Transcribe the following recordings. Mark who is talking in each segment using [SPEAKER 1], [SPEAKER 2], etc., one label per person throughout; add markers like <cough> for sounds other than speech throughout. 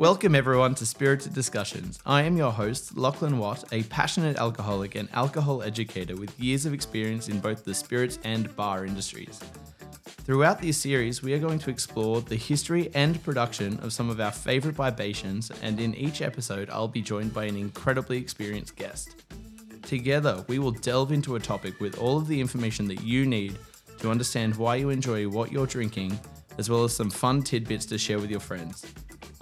[SPEAKER 1] Welcome, everyone, to Spirited Discussions. I am your host, Lachlan Watt, a passionate alcoholic and alcohol educator with years of experience in both the spirits and bar industries. Throughout this series, we are going to explore the history and production of some of our favorite libations, and in each episode, I'll be joined by an incredibly experienced guest. Together, we will delve into a topic with all of the information that you need to understand why you enjoy what you're drinking, as well as some fun tidbits to share with your friends.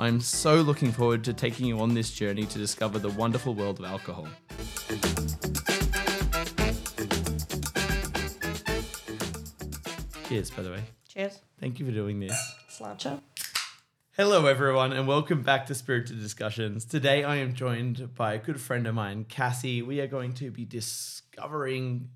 [SPEAKER 1] I'm so looking forward to taking you on this journey to discover the wonderful world of alcohol. Cheers, by the way.
[SPEAKER 2] Cheers.
[SPEAKER 1] Thank you for doing this.
[SPEAKER 2] Sláinte.
[SPEAKER 1] Hello, everyone, and welcome back to Spirited Discussions. Today, I am joined by a good friend of mine, Cassie. We are going to be discovering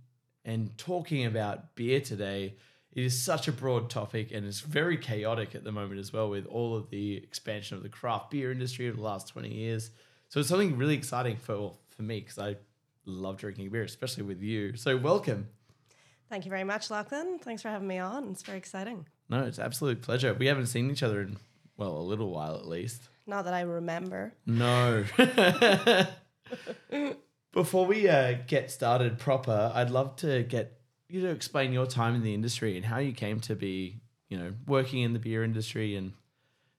[SPEAKER 1] and talking about beer today. It is such a broad topic and it's very chaotic at the moment as well, with all of the expansion of the craft beer industry over the last 20 years. So, it's something really exciting for, for me because I love drinking beer, especially with you. So, welcome.
[SPEAKER 2] Thank you very much, Lachlan. Thanks for having me on. It's very exciting.
[SPEAKER 1] No, it's absolute pleasure. We haven't seen each other in, well, a little while at least.
[SPEAKER 2] Not that I remember.
[SPEAKER 1] No. <laughs> Before we uh, get started proper, I'd love to get you to explain your time in the industry and how you came to be, you know, working in the beer industry and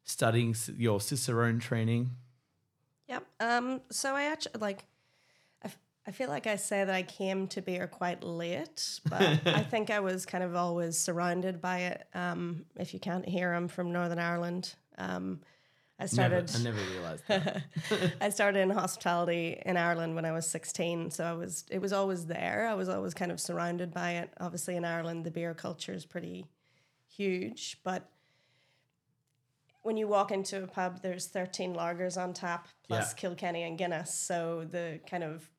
[SPEAKER 1] studying your Cicerone training.
[SPEAKER 2] Yep. Um. So I actually like. I, f- I feel like I say that I came to beer quite late, but <laughs> I think I was kind of always surrounded by it. Um. If you can't hear, I'm from Northern Ireland. Um. I
[SPEAKER 1] Never,
[SPEAKER 2] started.
[SPEAKER 1] I never realized that. <laughs>
[SPEAKER 2] I started in hospitality in Ireland when I was 16, so I was it was always there. I was always kind of surrounded by it. Obviously, in Ireland, the beer culture is pretty huge, but when you walk into a pub, there's 13 lagers on tap plus
[SPEAKER 1] Yeah.
[SPEAKER 2] Kilkenny and Guinness, so the kind of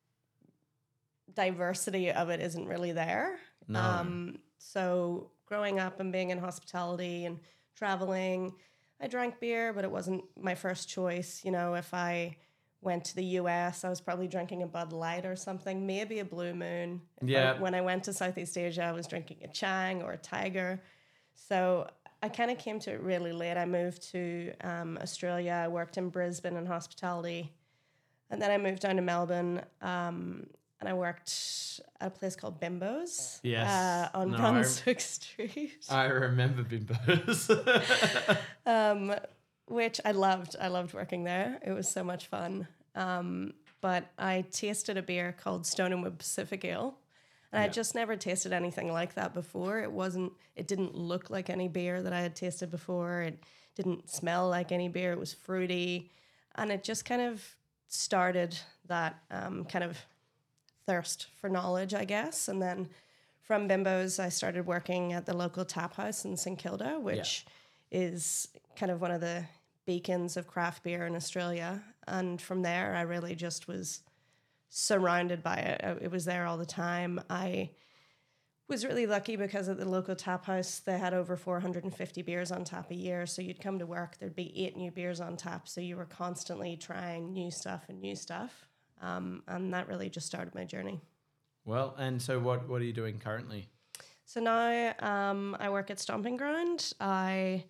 [SPEAKER 2] diversity of it isn't really there.
[SPEAKER 1] No.
[SPEAKER 2] Um, so growing up and being in hospitality and traveling, I drank beer, but it wasn't my first choice. You know, if I went to the US, I was probably drinking a Bud Light or something, maybe a Blue Moon. If I-
[SPEAKER 1] Yeah.
[SPEAKER 2] when I went to Southeast Asia, I was drinking a Chang or a Tiger. So I kind of came to it really late. I moved to um, Australia. I worked in Brisbane in hospitality. And then I moved down to Melbourne um, and I worked at a place called Bimbo's
[SPEAKER 1] Yes.
[SPEAKER 2] uh, on
[SPEAKER 1] No, I-
[SPEAKER 2] Brunswick Street,
[SPEAKER 1] I remember Bimbo's. <laughs>
[SPEAKER 2] um, which I loved. I loved working there. It was so much fun. Um, but I tasted a beer called Stone and Wood Pacific Ale. And I
[SPEAKER 1] Yeah.
[SPEAKER 2] just never tasted anything like that before. It wasn't, it didn't look like any beer that I had tasted before. It didn't smell like any beer. It was fruity. And it just kind of started that um, kind of thirst for knowledge, I guess. And then from Bimbo's, I started working at the local tap house in St Kilda, which is kind of one of the beacons of craft beer in Australia. And from there, I really just was surrounded by it. Uh, it was there all the time. I was really lucky because at the local tap house, they had over 450 beers on tap a year. So you'd come to work, there'd be eight new beers on tap. So you were constantly trying new stuff and new stuff. Um, and that really just started my journey.
[SPEAKER 1] well, and so what, what are you doing currently?
[SPEAKER 2] So now um, I work at Stomping Ground. I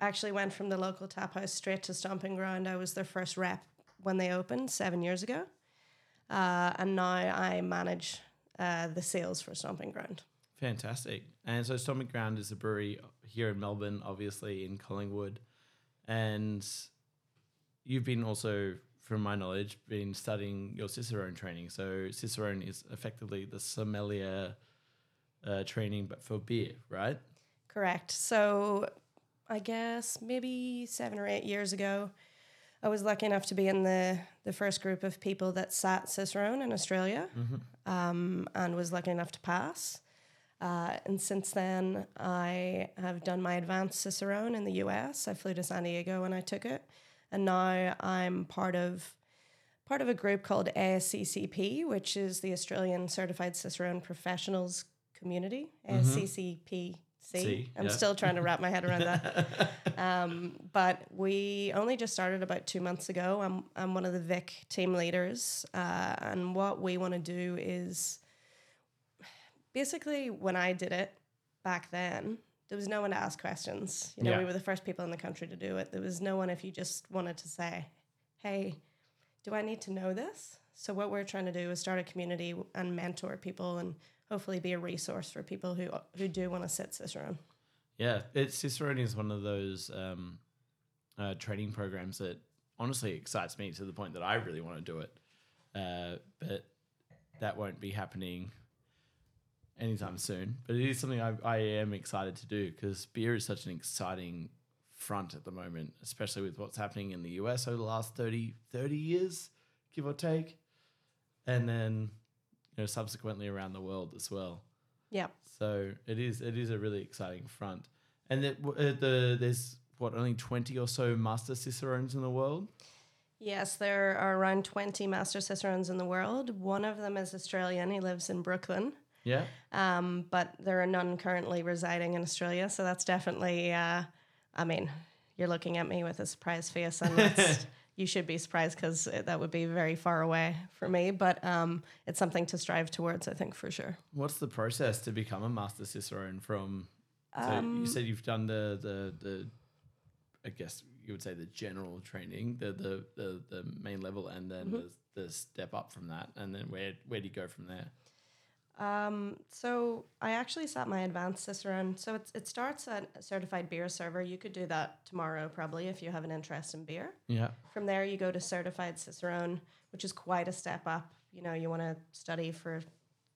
[SPEAKER 2] actually went from the local tap house straight to Stomping Ground. I was their first rep when they opened seven years ago. Uh, and now I manage uh, the sales for Stomping Ground.
[SPEAKER 1] Fantastic. And so Stomping Ground is a brewery here in Melbourne, obviously in Collingwood. And you've been also, from my knowledge, been studying your Cicerone training. So Cicerone is effectively the sommelier uh, training, but for beer, right?
[SPEAKER 2] Correct. So I guess maybe seven or eight years ago, I was lucky enough to be in the, the first group of people that sat Cicerone in Australia um, and was lucky enough to pass. Uh, and since then, I have done my advanced Cicerone in the US. I flew to San Diego and I took it. And now I'm part of part of a group called ASCCP, which is the Australian Certified Cicerone Professionals Community. ASCCPC.
[SPEAKER 1] C,
[SPEAKER 2] I'm
[SPEAKER 1] yeah.
[SPEAKER 2] still trying to wrap my head around that. <laughs> um, but we only just started about two months ago. I'm, I'm one of the Vic team leaders. Uh, and what we want to do is basically when I did it back then, there was no one to ask questions. You know,
[SPEAKER 1] Yeah.
[SPEAKER 2] we were the first people in the country to do it. There was no one if you just wanted to say, "Hey, do I need to know this?" So what we're trying to do is start a community and mentor people and hopefully be a resource for people who who do want to sit Cicerone.
[SPEAKER 1] Yeah, it's Cicerone is one of those um, uh, training programs that honestly excites me to the point that I really want to do it. Uh, but that won't be happening anytime soon. But it is something I, I am excited to do because beer is such an exciting front at the moment, especially with what's happening in the US over the last 30, 30 years, give or take. And then, you know, subsequently around the world as well.
[SPEAKER 2] Yeah.
[SPEAKER 1] So it is it is a really exciting front, and that uh, the there's what only twenty or so master cicerones in the world.
[SPEAKER 2] Yes, there are around 20 Master Cicerones in the world. One of them is Australian. He lives in Brooklyn.
[SPEAKER 1] Yeah,
[SPEAKER 2] Um, but there are none currently residing in Australia. So that's definitely, uh, I mean, you're looking at me with a surprised face, and <laughs> you should be surprised because that would be very far away for me. But um, it's something to strive towards, I think, for sure.
[SPEAKER 1] what's the process to become a master cicerone? From so
[SPEAKER 2] Um,
[SPEAKER 1] you said you've done the the the, I guess you would say the general training, the the the, the main level, and then
[SPEAKER 2] Mm-hmm.
[SPEAKER 1] the, the step up from that, and then where where do you go from there?
[SPEAKER 2] Um, so I actually sat my advanced Cicerone. So it's, it starts at a certified beer server. You could do that tomorrow, probably, if you have an interest in beer.
[SPEAKER 1] Yeah,
[SPEAKER 2] From there, you go to certified Cicerone, which is quite a step up. You know, you want to study for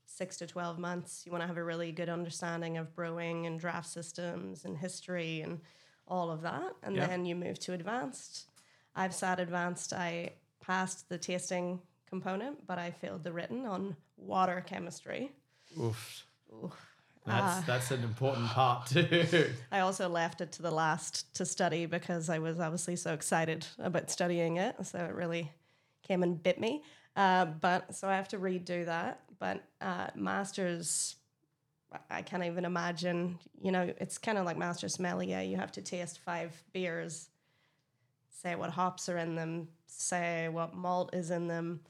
[SPEAKER 2] six to 12 months. You want to have a really good understanding of brewing and draft systems and history and all of that. And
[SPEAKER 1] Yeah.
[SPEAKER 2] then you move to advanced. I've sat advanced. I passed the tasting component, but I failed the written on water chemistry.
[SPEAKER 1] oof.
[SPEAKER 2] Ooh.
[SPEAKER 1] That's
[SPEAKER 2] Ah.
[SPEAKER 1] that's an important part too. <laughs>
[SPEAKER 2] I also left it to the last to study because I was obviously so excited about studying it. So it really came and bit me. Uh, but so I have to redo that. But uh, masters, I- I can't even imagine. You know, it's kind of like master sommelier. You have to taste five beers, say what hops are in them, say what malt is in them.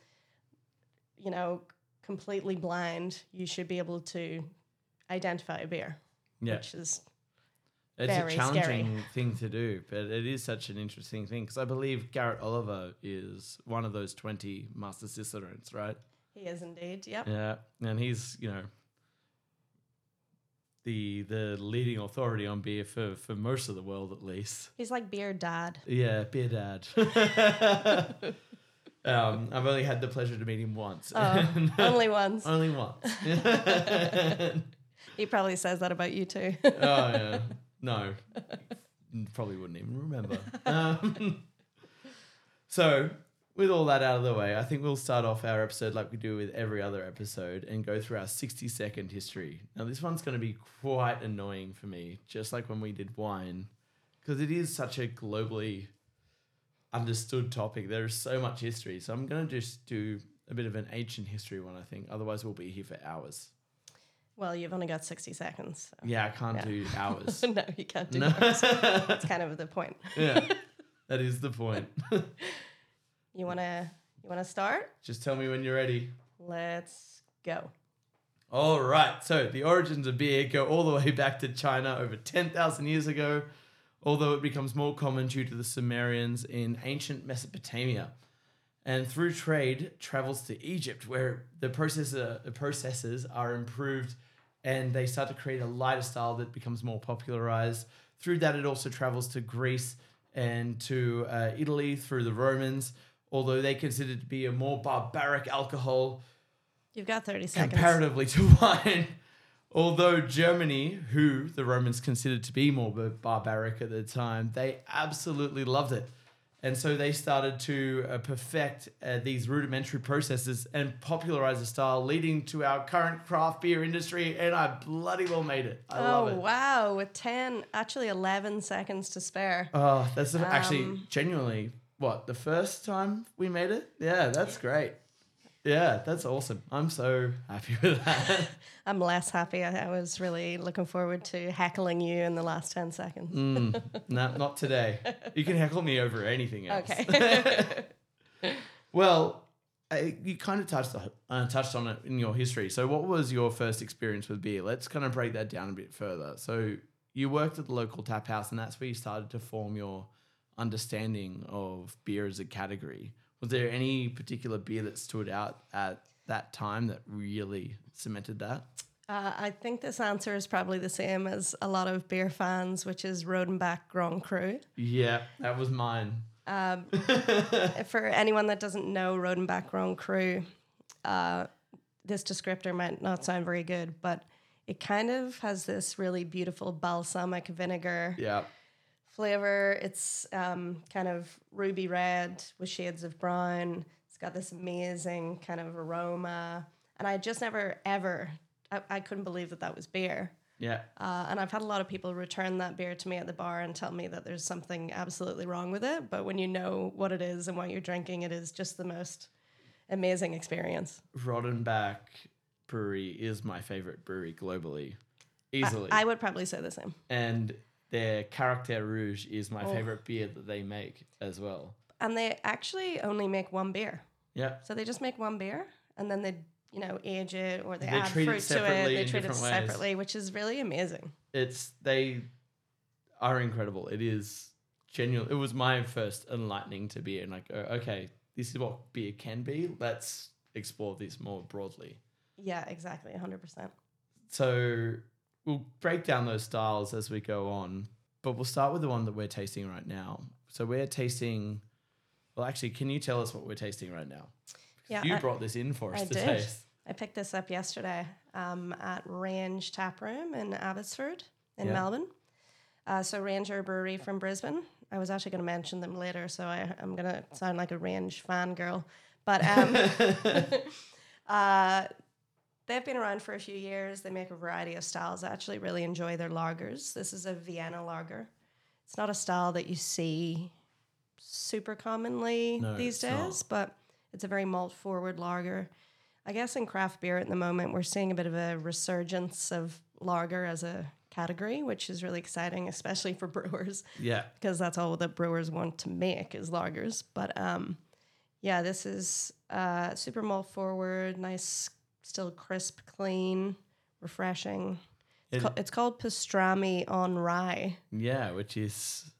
[SPEAKER 2] You know, completely blind. You should be able to identify a beer,
[SPEAKER 1] Yeah,
[SPEAKER 2] which is
[SPEAKER 1] It's
[SPEAKER 2] Very
[SPEAKER 1] a challenging
[SPEAKER 2] scary.
[SPEAKER 1] thing to do, but it is such an interesting thing because I believe Garrett Oliver is one of those 20 Master Cicerones, right?
[SPEAKER 2] He is indeed. Yep.
[SPEAKER 1] Yeah. And he's, you know, the the leading authority on beer for, for most of the world, at least.
[SPEAKER 2] He's like beer dad.
[SPEAKER 1] Yeah, beer dad. <laughs> <laughs> um, I've only had the pleasure to meet him once.
[SPEAKER 2] Oh, <laughs> only once.
[SPEAKER 1] only once. <laughs> <laughs>
[SPEAKER 2] He probably says that about you too.
[SPEAKER 1] oh yeah, no, probably wouldn't even remember. Um, so, with all that out of the way, I think we'll start off our episode like we do with every other episode and go through our sixty-second history. Now, this one's going to be quite annoying for me, just like when we did wine, because it is such a globally understood topic. There is so much history, so I'm going to just do a bit of an ancient history one. I think, otherwise we'll be here for hours.
[SPEAKER 2] well, you've only got 60 seconds. so-
[SPEAKER 1] Yeah, I can't
[SPEAKER 2] Yeah.
[SPEAKER 1] do hours. <laughs>
[SPEAKER 2] no, you can't do
[SPEAKER 1] No.
[SPEAKER 2] that. That's <laughs> kind of the point.
[SPEAKER 1] yeah, <laughs> that is the point.
[SPEAKER 2] You wanna you wanna start?
[SPEAKER 1] Just tell me when you're ready.
[SPEAKER 2] Let's go.
[SPEAKER 1] All right. So the origins of beer go all the way back to China over 10,000 years ago, although it becomes more common due to the Sumerians in ancient Mesopotamia. And through trade, travels to Egypt, where the processor, the processes are improved and they start to create a lighter style that becomes more popularized. Through that, it also travels to Greece and to uh, Italy through the Romans, although they considered to be a more barbaric alcohol
[SPEAKER 2] You've got 30 seconds.
[SPEAKER 1] comparatively to <laughs> wine. Although Germany, who the Romans considered to be more barbaric at the time, they absolutely loved it. And so they started to uh, perfect uh, these rudimentary processes and popularize the style, leading to our current craft beer industry. And I bloody well made it. I
[SPEAKER 2] oh
[SPEAKER 1] love it.
[SPEAKER 2] wow, with 10, actually 11 seconds to spare.
[SPEAKER 1] Oh, that's the- actually
[SPEAKER 2] Um,
[SPEAKER 1] genuinely what the first time we made it. Yeah, that's great. Yeah, that's awesome. I'm so happy with that. <laughs>
[SPEAKER 2] I'm less happy. I, I was really looking forward to heckling you in the last 10 seconds.
[SPEAKER 1] Mm, no, not today. You can heckle me over anything else.
[SPEAKER 2] Okay. <laughs>
[SPEAKER 1] Well, uh, you kind of touched on, uh, touched on it in your history. So, what was your first experience with beer? Let's kind of break that down a bit further. So, you worked at the local tap house, and that's where you started to form your understanding of beer as a category. Was there any particular beer that stood out at that time that really cemented that?
[SPEAKER 2] Uh, I think this answer is probably the same as a lot of beer fans, which is Rodenbach Grand Cru.
[SPEAKER 1] Yeah, that was mine.
[SPEAKER 2] Um, <laughs> for anyone that doesn't know Rodenbach Grand Cru, uh, this descriptor might not sound very good, but it kind of has this really beautiful balsamic vinegar
[SPEAKER 1] Yeah.
[SPEAKER 2] Flavor. It's um, kind of ruby red with shades of brown. It's got this amazing kind of aroma. And I just never, ever, I, I couldn't believe that that was beer.
[SPEAKER 1] Yeah.
[SPEAKER 2] Uh, and I've had a lot of people return that beer to me at the bar and tell me that there's something absolutely wrong with it. But when you know what it is and what you're drinking, it is just the most amazing experience.
[SPEAKER 1] Rodenbach Brewery is my favorite brewery globally,
[SPEAKER 2] I-
[SPEAKER 1] easily.
[SPEAKER 2] I, would probably say the same.
[SPEAKER 1] and their Caractère Rouge is my
[SPEAKER 2] Oh.
[SPEAKER 1] favorite beer that they make as well.
[SPEAKER 2] And they actually only make one beer.
[SPEAKER 1] Yeah.
[SPEAKER 2] So they just make one beer and then they, you know, age it or they,
[SPEAKER 1] They
[SPEAKER 2] add fruit to it. They treat it
[SPEAKER 1] different ways.
[SPEAKER 2] separately, which is really amazing.
[SPEAKER 1] It's they are incredible. It is genuine. It was my first enlightening to beer and like, oh, okay, this is what beer can be. Let's explore this more broadly.
[SPEAKER 2] Yeah, exactly. 100%.
[SPEAKER 1] So we'll break down those styles as we go on, but we'll start with the one that we're tasting right now. So we're tasting. Well, actually, can you tell us what we're tasting right now?
[SPEAKER 2] Yeah,
[SPEAKER 1] you
[SPEAKER 2] I-
[SPEAKER 1] brought this in for us
[SPEAKER 2] I
[SPEAKER 1] to
[SPEAKER 2] did.
[SPEAKER 1] taste.
[SPEAKER 2] I picked this up yesterday um, at Range Tap Room in Abbotsford in
[SPEAKER 1] Yeah.
[SPEAKER 2] Melbourne. Uh, so Range Brewery from Brisbane. I was actually going to mention them later, so I, I'm going to sound like a Range fangirl. But um, <laughs> <laughs> uh, they've been around for a few years. They make a variety of styles. I actually really enjoy their lagers. This is a Vienna lager. It's not a style that you see super commonly
[SPEAKER 1] No,
[SPEAKER 2] these
[SPEAKER 1] it's not.
[SPEAKER 2] days, but it's a very malt forward lager. I guess in craft beer at the moment, we're seeing a bit of a resurgence of lager as a category, which is really exciting, especially for <laughs> brewers,
[SPEAKER 1] Yeah.
[SPEAKER 2] because that's all that brewers want to make is lagers. But um, yeah, this is uh, super malt forward, nice, still crisp, clean, refreshing. It's,
[SPEAKER 1] It-
[SPEAKER 2] ca- it's called pastrami on rye.
[SPEAKER 1] Yeah, which is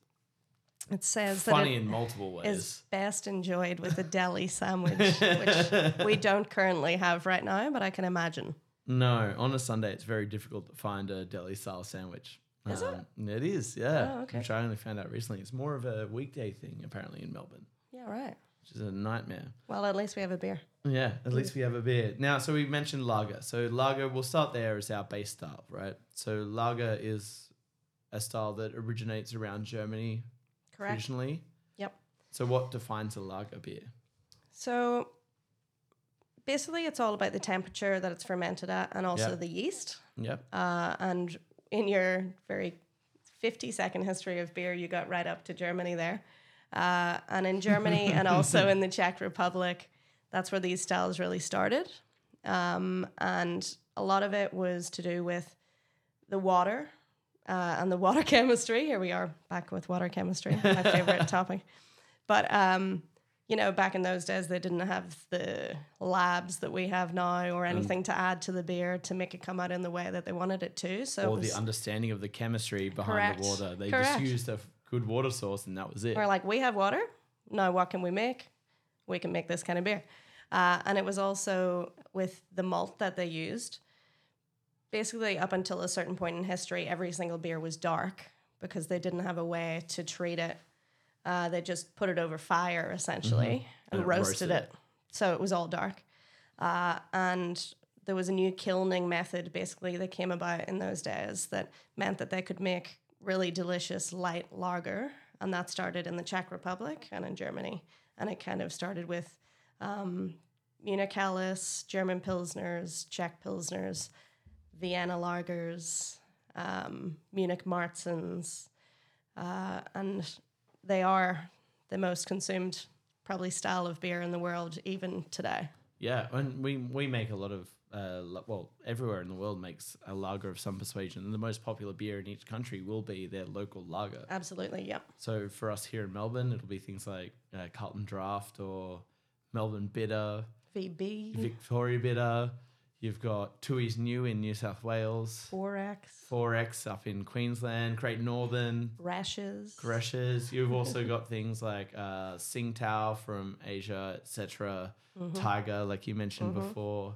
[SPEAKER 2] It says
[SPEAKER 1] funny
[SPEAKER 2] that
[SPEAKER 1] in multiple ways.
[SPEAKER 2] is best enjoyed with a deli sandwich, which we <laughs> don't currently have right now, but I can imagine.
[SPEAKER 1] No, on a Sunday it's very difficult to find a deli style sandwich.
[SPEAKER 2] Is it?
[SPEAKER 1] it? It is, yeah.
[SPEAKER 2] Oh, okay.
[SPEAKER 1] Which I only found out recently. It's more of a weekday thing apparently in Melbourne,
[SPEAKER 2] Yeah, right.
[SPEAKER 1] Which is a nightmare.
[SPEAKER 2] Well, at least we have a beer.
[SPEAKER 1] Yeah, at least we have a beer. Now, so we mentioned lager. So lager, we'll start there as our base style, right? So lager is a style that originates around Germany
[SPEAKER 2] Correct.
[SPEAKER 1] traditionally.
[SPEAKER 2] Yep.
[SPEAKER 1] So what defines a lager beer?
[SPEAKER 2] So basically, it's all about the temperature that it's fermented at and also
[SPEAKER 1] Yeah.
[SPEAKER 2] the yeast.
[SPEAKER 1] Yep.
[SPEAKER 2] Uh, and in your very 50 second history of beer, you got right up to Germany there. Uh, and in Germany <laughs> and also in the Czech Republic, that's where these styles really started. Um, and a lot of it was to do with the water uh, and the water <laughs> chemistry. Here we are back with water chemistry, my <laughs> favorite topic. But um, you know, back in those days, they didn't have the labs that we have now, or anything to add to the beer to make it come out in the way that they wanted it to. So
[SPEAKER 1] or
[SPEAKER 2] it was,
[SPEAKER 1] the understanding of the chemistry behind
[SPEAKER 2] Correct.
[SPEAKER 1] the water. They
[SPEAKER 2] Correct.
[SPEAKER 1] just used a good water source and that was it.
[SPEAKER 2] we're like, we have water. Now, what can we make? We can make this kind of beer. Uh, and it was also with the malt that they used. Basically, up until a certain point in history, every single beer was dark because they didn't have a way to treat it. Uh, they just put it over fire essentially and,
[SPEAKER 1] And it
[SPEAKER 2] roasted,
[SPEAKER 1] roasted
[SPEAKER 2] it. So it was all dark. Uh, and there was a new kilning method basically that came about in those days that meant that they could make really delicious light lager. And that started in the Czech Republic and in Germany. And it kind of started with um, Munich Helles, German Pilsners, Czech Pilsners, Vienna lagers, um, Munich Marzens. Uh, and they are the most consumed probably style of beer in the world even today.
[SPEAKER 1] Yeah, and we we make a lot of uh, well, everywhere in the world makes a lager of some persuasion, and the most popular beer in each country will be their local lager.
[SPEAKER 2] Absolutely, yeah.
[SPEAKER 1] So for us here in Melbourne, it'll be things like uh, Carlton Draft or Melbourne Bitter,
[SPEAKER 2] VB.
[SPEAKER 1] Victoria Bitter. You've got Tooheys New in New South Wales,
[SPEAKER 2] 4X,
[SPEAKER 1] 4X up in Queensland, Great Northern,
[SPEAKER 2] Reschs.
[SPEAKER 1] Greshes. You've also <laughs> got things like uh, Tsingtao from Asia, etc.
[SPEAKER 2] Mm-hmm.
[SPEAKER 1] Tiger, like you mentioned before.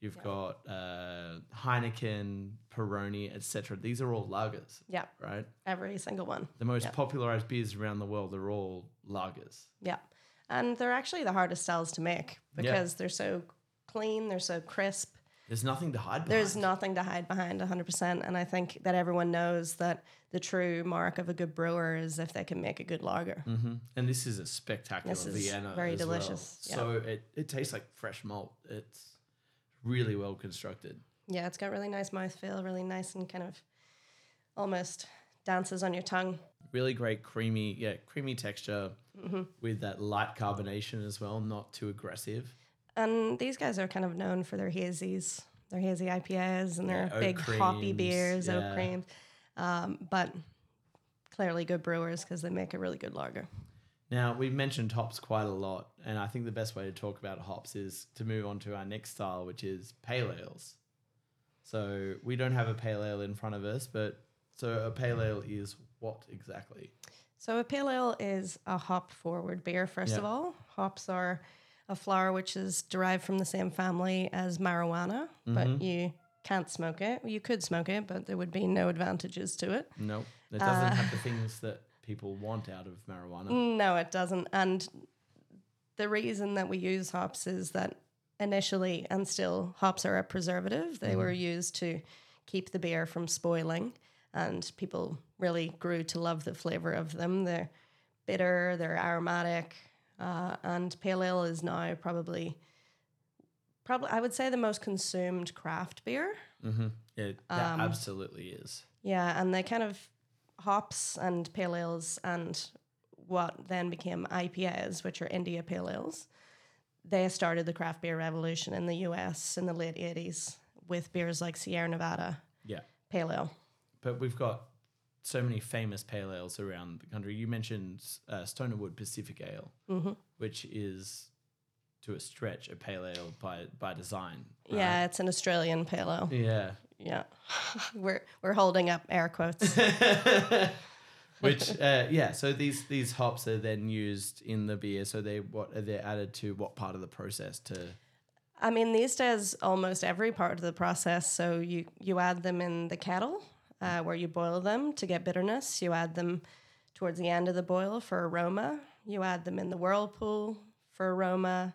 [SPEAKER 1] You've got uh, Heineken, Peroni, etc. These are all lagers,
[SPEAKER 2] Yeah,
[SPEAKER 1] right?
[SPEAKER 2] every single one.
[SPEAKER 1] The most
[SPEAKER 2] Yeah.
[SPEAKER 1] popularized beers around the world are all lagers.
[SPEAKER 2] Yeah. And they're actually the hardest styles to make because they're so clean, they're so crisp.
[SPEAKER 1] There's nothing to hide behind.
[SPEAKER 2] There's nothing to hide behind 100%. And I think that everyone knows that the true mark of a good brewer is if they can make a good lager.
[SPEAKER 1] hmm And this is a spectacular
[SPEAKER 2] This is
[SPEAKER 1] Vienna.
[SPEAKER 2] very
[SPEAKER 1] as well.
[SPEAKER 2] delicious, yeah.
[SPEAKER 1] So it, it tastes like fresh malt. It's really well constructed.
[SPEAKER 2] Yeah, it's got really nice mouthfeel, really nice and kind of almost dances on your tongue.
[SPEAKER 1] Really great creamy, yeah, creamy texture
[SPEAKER 2] Mm-hmm.
[SPEAKER 1] with that light carbonation as well, not too aggressive.
[SPEAKER 2] And these guys are kind of known for their hazies, their hazy IPAs and their
[SPEAKER 1] Yeah,
[SPEAKER 2] big hoppy beers,
[SPEAKER 1] yeah.
[SPEAKER 2] oat creams. Um, but clearly good brewers because they make a really good lager.
[SPEAKER 1] Now, we've mentioned hops quite a lot, and I think the best way to talk about hops is to move on to our next style, which is pale ales. So we don't have a pale ale in front of us, but so a pale ale is what exactly?
[SPEAKER 2] So a pale ale is a hop forward beer, first of all. Hops are a flower which is derived from the same family as marijuana,
[SPEAKER 1] Mm-hmm.
[SPEAKER 2] but you can't smoke it. You could smoke it, but there would be no advantages to it.
[SPEAKER 1] No, it doesn't have the things that people want out of marijuana.
[SPEAKER 2] No, it doesn't. And the reason that we use hops is that initially, and still, hops are a preservative. They were used to keep the beer from spoiling, and people really grew to love the flavor of them. They're bitter, they're aromatic, uh, and pale ale is now probably. Probably, I would say the most consumed craft beer.
[SPEAKER 1] Mm-hmm. It
[SPEAKER 2] Um,
[SPEAKER 1] absolutely is.
[SPEAKER 2] Yeah, and they kind of hops and pale ales and what then became IPAs, which are India pale ales. They started the craft beer revolution in the US in the late 80s with beers like Sierra Nevada
[SPEAKER 1] Yeah,
[SPEAKER 2] pale ale.
[SPEAKER 1] but we've got so many famous pale ales around the country. You mentioned uh, Stone & Wood Pacific Ale,
[SPEAKER 2] Mm-hmm.
[SPEAKER 1] which is to a stretch a pale ale by by design.
[SPEAKER 2] Yeah, it's an Australian pale ale.
[SPEAKER 1] Yeah.
[SPEAKER 2] Yeah. <laughs> we're we're holding up air quotes. <laughs>
[SPEAKER 1] Which uh, yeah, so these these hops are then used in the beer. So they what are they added to what part of the process to?
[SPEAKER 2] I mean, these days, almost every part of the process. So you you add them in the kettle uh, where you boil them to get bitterness. You add them towards the end of the boil for aroma. You add them in the whirlpool for aroma.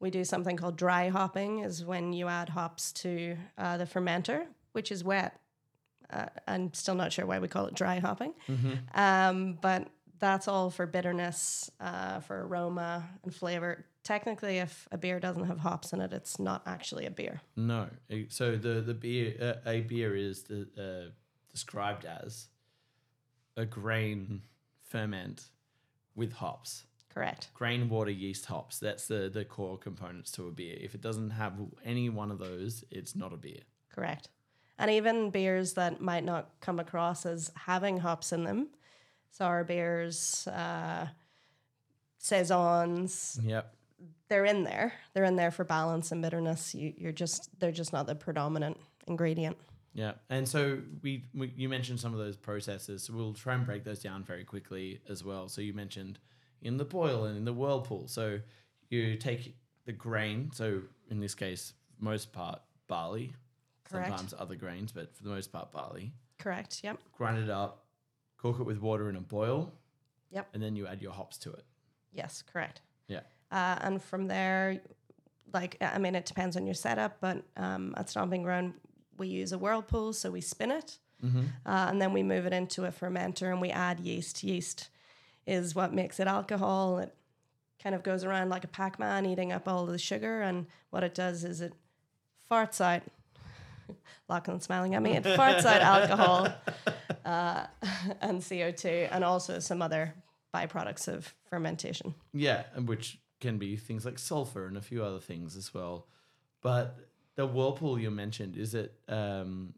[SPEAKER 2] We do something called dry hopping, is when you add hops to uh, the fermenter, which is wet. Uh, I'm still not sure why we call it dry hopping, um, but that's all for bitterness, uh, for aroma and flavor. Technically, if a beer doesn't have hops in it, it's not actually a beer.
[SPEAKER 1] No, so the the beer uh, a beer is the, uh, described as a grain ferment with hops.
[SPEAKER 2] Correct.
[SPEAKER 1] Grain, water, yeast, hops. That's the the core components to a beer. If it doesn't have any one of those, it's not a beer.
[SPEAKER 2] Correct. And even beers that might not come across as having hops in them, sour beers, uh, saisons,
[SPEAKER 1] Yep.
[SPEAKER 2] they're in there. They're in there for balance and bitterness. You, you're just they're just not the predominant ingredient.
[SPEAKER 1] Yeah, and so we, we you mentioned some of those processes, so we'll try and break those down very quickly as well. So you mentioned in the boil and in the whirlpool. So you take the grain, so in this case, most part barley,
[SPEAKER 2] Correct.
[SPEAKER 1] sometimes other grains, but for the most part barley.
[SPEAKER 2] Correct. Yep.
[SPEAKER 1] Grind it up, cook it with water in a boil.
[SPEAKER 2] Yep.
[SPEAKER 1] And then you add your hops to it.
[SPEAKER 2] Yes. Correct.
[SPEAKER 1] Yeah.
[SPEAKER 2] Uh, and from there, like I mean, it depends on your setup, but um, at Stomping Ground, we use a whirlpool, so we spin it,
[SPEAKER 1] Mm-hmm.
[SPEAKER 2] uh, and then we move it into a fermenter, and we add yeast. Yeast is what makes it alcohol. It kind of goes around like a Pac-Man, eating up all the sugar, and what it does is it farts out. <laughs> Lachlan smiling at me. It farts out alcohol <laughs> uh, <laughs> and CO two, and also some other byproducts of fermentation.
[SPEAKER 1] Yeah, and which can be things like sulfur and a few other things as well. But the whirlpool you mentioned, is it um,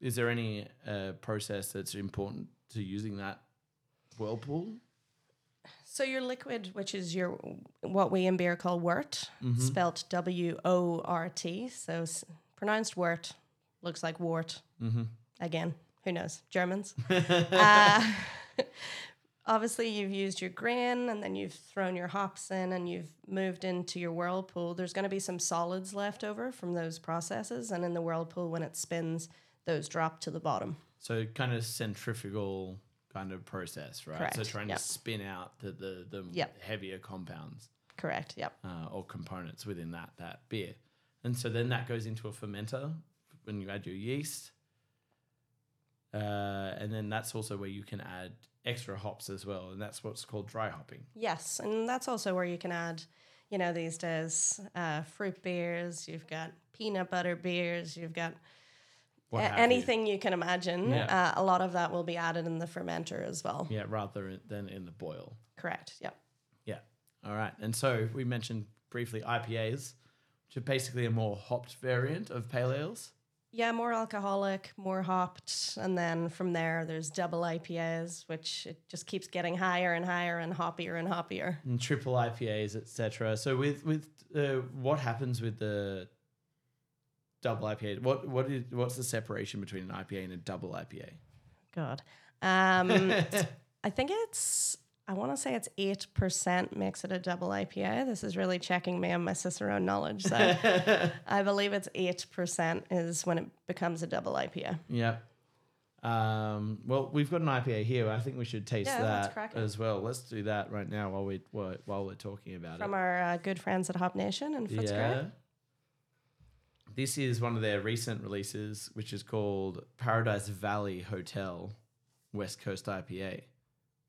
[SPEAKER 1] is there any uh, process that's important to using that whirlpool?
[SPEAKER 2] So your liquid, which is your what we in beer call wort, spelt W O R T, so pronounced wort, looks like wart.
[SPEAKER 1] Mm-hmm.
[SPEAKER 2] Again, who knows? Germans. <laughs> uh, obviously, you've used your grain and then you've thrown your hops in and you've moved into your whirlpool. There's going to be some solids left over from those processes. And in the whirlpool, when it spins, those drop to the bottom.
[SPEAKER 1] So kind of centrifugal kind of process, right? So trying
[SPEAKER 2] yep.
[SPEAKER 1] to spin out the the, the
[SPEAKER 2] Yep.
[SPEAKER 1] heavier compounds
[SPEAKER 2] Correct. Yep.
[SPEAKER 1] uh, or components within that that beer, and so then that goes into a fermenter when you add your yeast, uh, and then that's also where you can add extra hops as well, and that's what's called dry hopping.
[SPEAKER 2] Yes, and that's also where you can add, you know, these days, uh, fruit beers. You've got peanut butter beers. You've got a-
[SPEAKER 1] have you.
[SPEAKER 2] anything you. can imagine.
[SPEAKER 1] Yeah.
[SPEAKER 2] Uh, a lot of that will be added in the fermenter as well.
[SPEAKER 1] Yeah, rather than in the boil.
[SPEAKER 2] Correct. Yep.
[SPEAKER 1] Yeah. All right. And so we mentioned briefly IPAs, are basically a more hopped variant of pale ales.
[SPEAKER 2] Yeah, more alcoholic, more hopped, and then from there there's double IPAs, which it just keeps getting higher and higher and hoppier and hoppier.
[SPEAKER 1] and triple IPAs, etc. So with with uh, what happens with the double IPA? What what is what's the separation between an IPA and a double IPA?
[SPEAKER 2] God, um, <laughs> I think it's. I want to say it's eight percent makes it a double IPA. This is really checking me on my Cicerone knowledge. So <laughs> I believe it's eight percent is when it becomes a double IPA.
[SPEAKER 1] yeah. Um, well, we've got an IPA here. I think we should taste
[SPEAKER 2] Yeah,
[SPEAKER 1] that as well. Let's do that right now while we while, while we're talking about
[SPEAKER 2] From
[SPEAKER 1] it.
[SPEAKER 2] From our uh, good friends at Hop Nation and Footscray.
[SPEAKER 1] Yeah. This is one of their recent releases, which is called Paradise Valley Hotel West Coast IPA,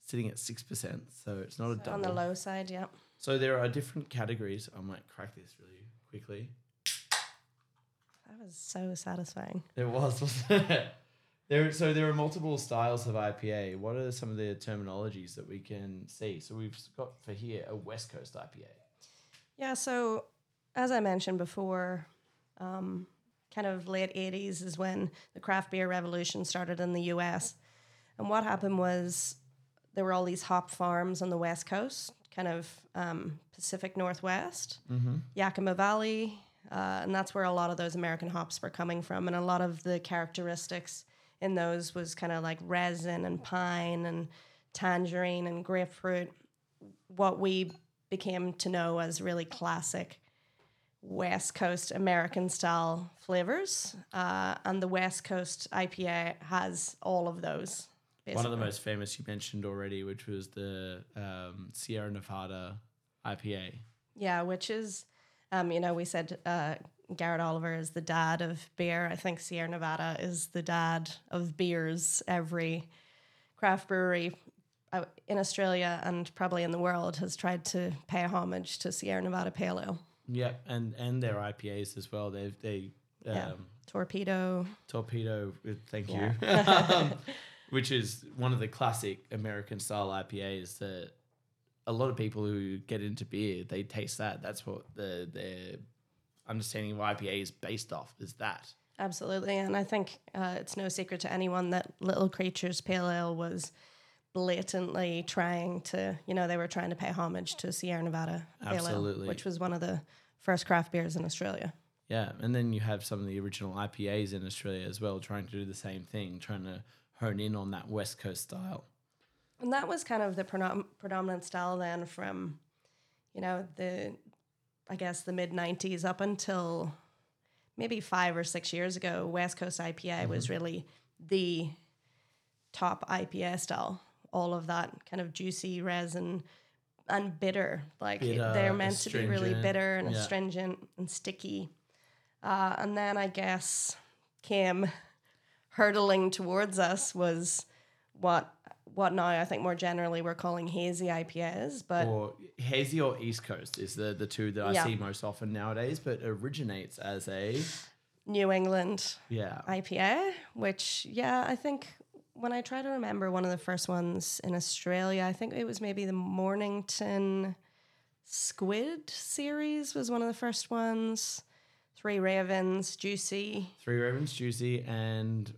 [SPEAKER 1] sitting at six percent. So it's not a double.
[SPEAKER 2] On the low side, yeah.
[SPEAKER 1] So there are different categories. I might crack this really quickly.
[SPEAKER 2] That was so satisfying.
[SPEAKER 1] It was, <laughs> wasn't it? There, so there are multiple styles of IPA. What are some of the terminologies that we can see? So we've got for here a West Coast IPA.
[SPEAKER 2] Yeah, so as I mentioned before, um, kind of late 80s is when the craft beer revolution started in the US. And what happened was there were all these hop farms on the West Coast, kind of um, Pacific Northwest,
[SPEAKER 1] Mm-hmm.
[SPEAKER 2] Yakima Valley. Uh, and that's where a lot of those American hops were coming from. And a lot of the characteristics in those was kind of like resin and pine and tangerine and grapefruit. What we became to know as really classic West Coast American style flavors. Uh, and the West Coast IPA has all of those.
[SPEAKER 1] One of the most famous you mentioned already, which was the um, Sierra Nevada IPA.
[SPEAKER 2] Yeah, which is, um, you know, we said uh, Garrett Oliver is the dad of beer. I think Sierra Nevada is the dad of beers. Every craft brewery uh, in Australia and probably in the world has tried to pay homage to Sierra Nevada Pale Ale.
[SPEAKER 1] Yeah, and and their IPAs as well. They they um,
[SPEAKER 2] Yeah. Torpedo.
[SPEAKER 1] torpedo. Thank
[SPEAKER 2] Yeah.
[SPEAKER 1] you. <laughs> <laughs> which is one of the classic American style IPAs that a lot of people who get into beer they taste that. That's what the their understanding of IPA is based off. Is that
[SPEAKER 2] Absolutely. And I think uh, it's no secret to anyone that Little Creatures Pale Ale was blatantly trying to, you know, they were trying to pay homage to Sierra Nevada Pale
[SPEAKER 1] Absolutely.
[SPEAKER 2] Ale, which was one of the first craft beers in Australia.
[SPEAKER 1] yeah? And then you have some of the original IPAs in Australia as well, trying to do the same thing, trying to hone in on that West Coast style.
[SPEAKER 2] And that was kind of the predom- predominant style then from, you know, the, I guess, the mid 90s up until maybe five or six years ago. West Coast IPA was really the top IPA style. All of that kind of juicy resin and bitter. Like
[SPEAKER 1] Bitter,
[SPEAKER 2] they're meant to be really bitter and
[SPEAKER 1] yeah.
[SPEAKER 2] astringent and sticky. Uh, and then I guess came hurtling towards us was what what now I think more generally we're calling hazy IPAs, but
[SPEAKER 1] or hazy or East Coast is the the two that I
[SPEAKER 2] Yeah.
[SPEAKER 1] see most often nowadays, but originates as a
[SPEAKER 2] New England
[SPEAKER 1] yeah.
[SPEAKER 2] IPA, which yeah, I think when I try to remember one of the first ones in Australia, I think it was maybe the Mornington Squid series was one of the first ones. Three Ravens, Juicy,
[SPEAKER 1] Three Ravens, Juicy, and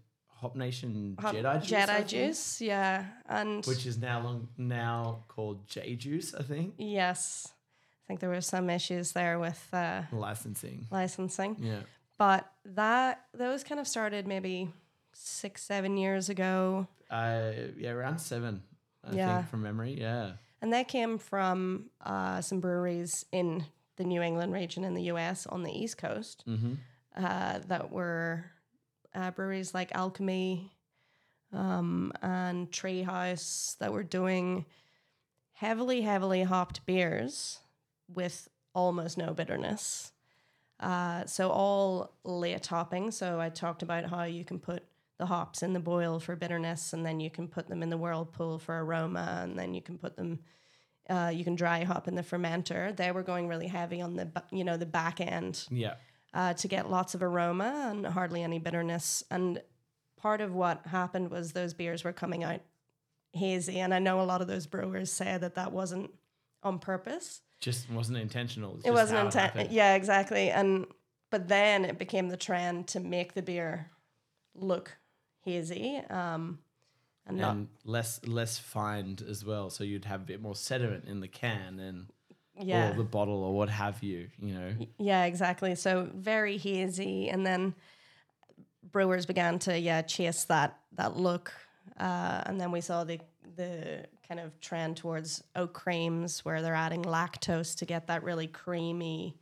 [SPEAKER 1] Hop Nation
[SPEAKER 2] Hop-
[SPEAKER 1] Jedi Juice.
[SPEAKER 2] Jedi Juice, yeah, and
[SPEAKER 1] Which is now long, now called J Juice, I think.
[SPEAKER 2] yes, I think there were some issues there with uh,
[SPEAKER 1] Licensing.
[SPEAKER 2] licensing.
[SPEAKER 1] Yeah.
[SPEAKER 2] but that those kind of started maybe six, seven years ago.
[SPEAKER 1] Uh, yeah, around seven. I
[SPEAKER 2] Yeah.
[SPEAKER 1] think from memory. Yeah.
[SPEAKER 2] And they came from uh, some breweries in the New England region in the US on the East Coast
[SPEAKER 1] Mm-hmm.
[SPEAKER 2] uh, that were uh, breweries like Alchemy um, and Treehouse that were doing heavily, heavily hopped beers with almost no bitterness. Uh, so all late hopping. So I talked about how you can put the hops in the boil for bitterness, and then you can put them in the whirlpool for aroma, and then you can put them. Uh, you can dry hop in the fermenter. They were going really heavy on the you know the back end
[SPEAKER 1] Yeah.
[SPEAKER 2] Uh, to get lots of aroma and hardly any bitterness. And part of what happened was those beers were coming out hazy. And I know a lot of those brewers say that that wasn't on purpose.
[SPEAKER 1] Just wasn't intentional. It's
[SPEAKER 2] it wasn't
[SPEAKER 1] how
[SPEAKER 2] intent. Yeah, exactly. And but then it became the trend to make the beer look hazy. Um, and,
[SPEAKER 1] And less less fined as well, so you'd have a bit more sediment in the can and
[SPEAKER 2] yeah.
[SPEAKER 1] or the bottle or what have you. You know,
[SPEAKER 2] Yeah, exactly. So very hazy, and then brewers began to yeah chase that that look, uh, and then we saw the the kind of trend towards oat creams where they're adding lactose to get that really creamy,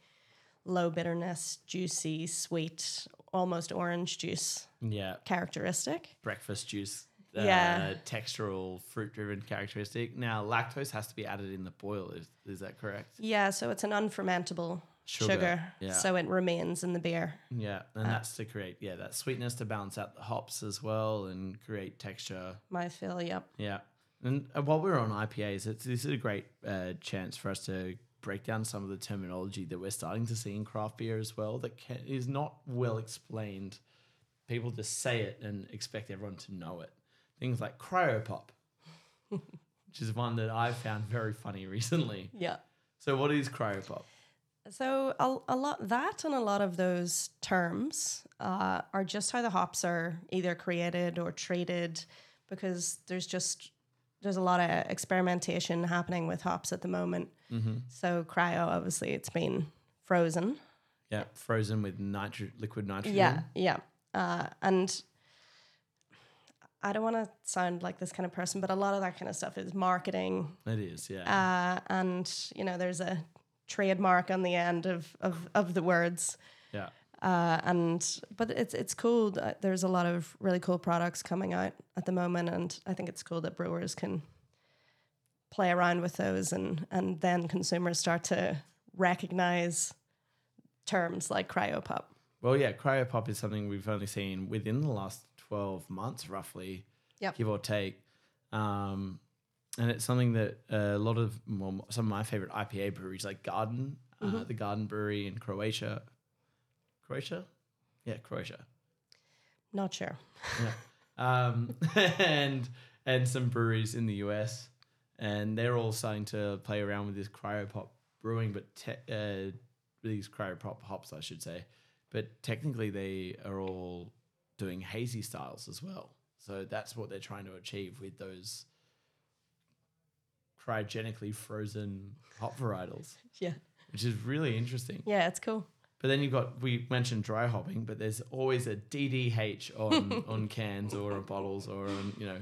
[SPEAKER 2] low bitterness, juicy, sweet, almost orange juice
[SPEAKER 1] yeah,
[SPEAKER 2] characteristic.
[SPEAKER 1] breakfast juice. Uh,
[SPEAKER 2] Yeah.
[SPEAKER 1] textural fruit driven characteristic. Now lactose has to be added in the boil. Is is that correct?
[SPEAKER 2] Yeah, so it's an unfermentable
[SPEAKER 1] Sugar,
[SPEAKER 2] sugar,
[SPEAKER 1] yeah.
[SPEAKER 2] so it remains in the beer.
[SPEAKER 1] Yeah,
[SPEAKER 2] Uh,
[SPEAKER 1] and that's to create yeah that sweetness to balance out the hops as well and create texture.
[SPEAKER 2] My feel, yep.
[SPEAKER 1] Yeah, and uh, while we're on IPAs, it's, this is a great uh, chance for us to break down some of the terminology that we're starting to see in craft beer as well that can, is not well explained. People just say it and expect everyone to know it. Things like cryopop, which is one that I found very funny <laughs> recently.
[SPEAKER 2] Yeah.
[SPEAKER 1] So, what is cryopop?
[SPEAKER 2] So a, a lot that and a lot of those terms uh, are just how the hops are either created or treated, because there's just there's a lot of experimentation happening with hops at the moment.
[SPEAKER 1] Mm-hmm.
[SPEAKER 2] So cryo, obviously, it's been frozen.
[SPEAKER 1] Yeah, frozen with nitro- liquid nitrogen.
[SPEAKER 2] Yeah, yeah, uh, and I don't want to sound like this kind of person, but a lot of that kind of stuff is marketing
[SPEAKER 1] it is. Yeah,
[SPEAKER 2] uh, and you know there's a trademark on the end of of, of the words
[SPEAKER 1] yeah.
[SPEAKER 2] uh, and but it's it's cool there's a lot of really cool products coming out at the moment and i think it's cool that brewers can play around with those and and then consumers start to recognize terms like cryopop
[SPEAKER 1] Well, yeah, cryopop is something we've only seen within the last 12 months, roughly,
[SPEAKER 2] Yep.
[SPEAKER 1] give or take. Um, and it's something that a lot of well, some of my favorite IPA breweries, like Garden, uh, the Garden Brewery in Croatia. Croatia? Yeah, Croatia.
[SPEAKER 2] not sure
[SPEAKER 1] Yeah. um, <laughs> and and some breweries in the US, and they're all starting to play around with this cryopop brewing, but te- uh, these cryopop hops, I should say. But technically, they are all doing hazy styles as well. So that's what they're trying to achieve with those cryogenically frozen hop varietals, <laughs>
[SPEAKER 2] yeah
[SPEAKER 1] which is really interesting.
[SPEAKER 2] yeah it's cool
[SPEAKER 1] But then you've got we mentioned dry hopping, but there's always a DDH on <laughs> on cans or on bottles or on you know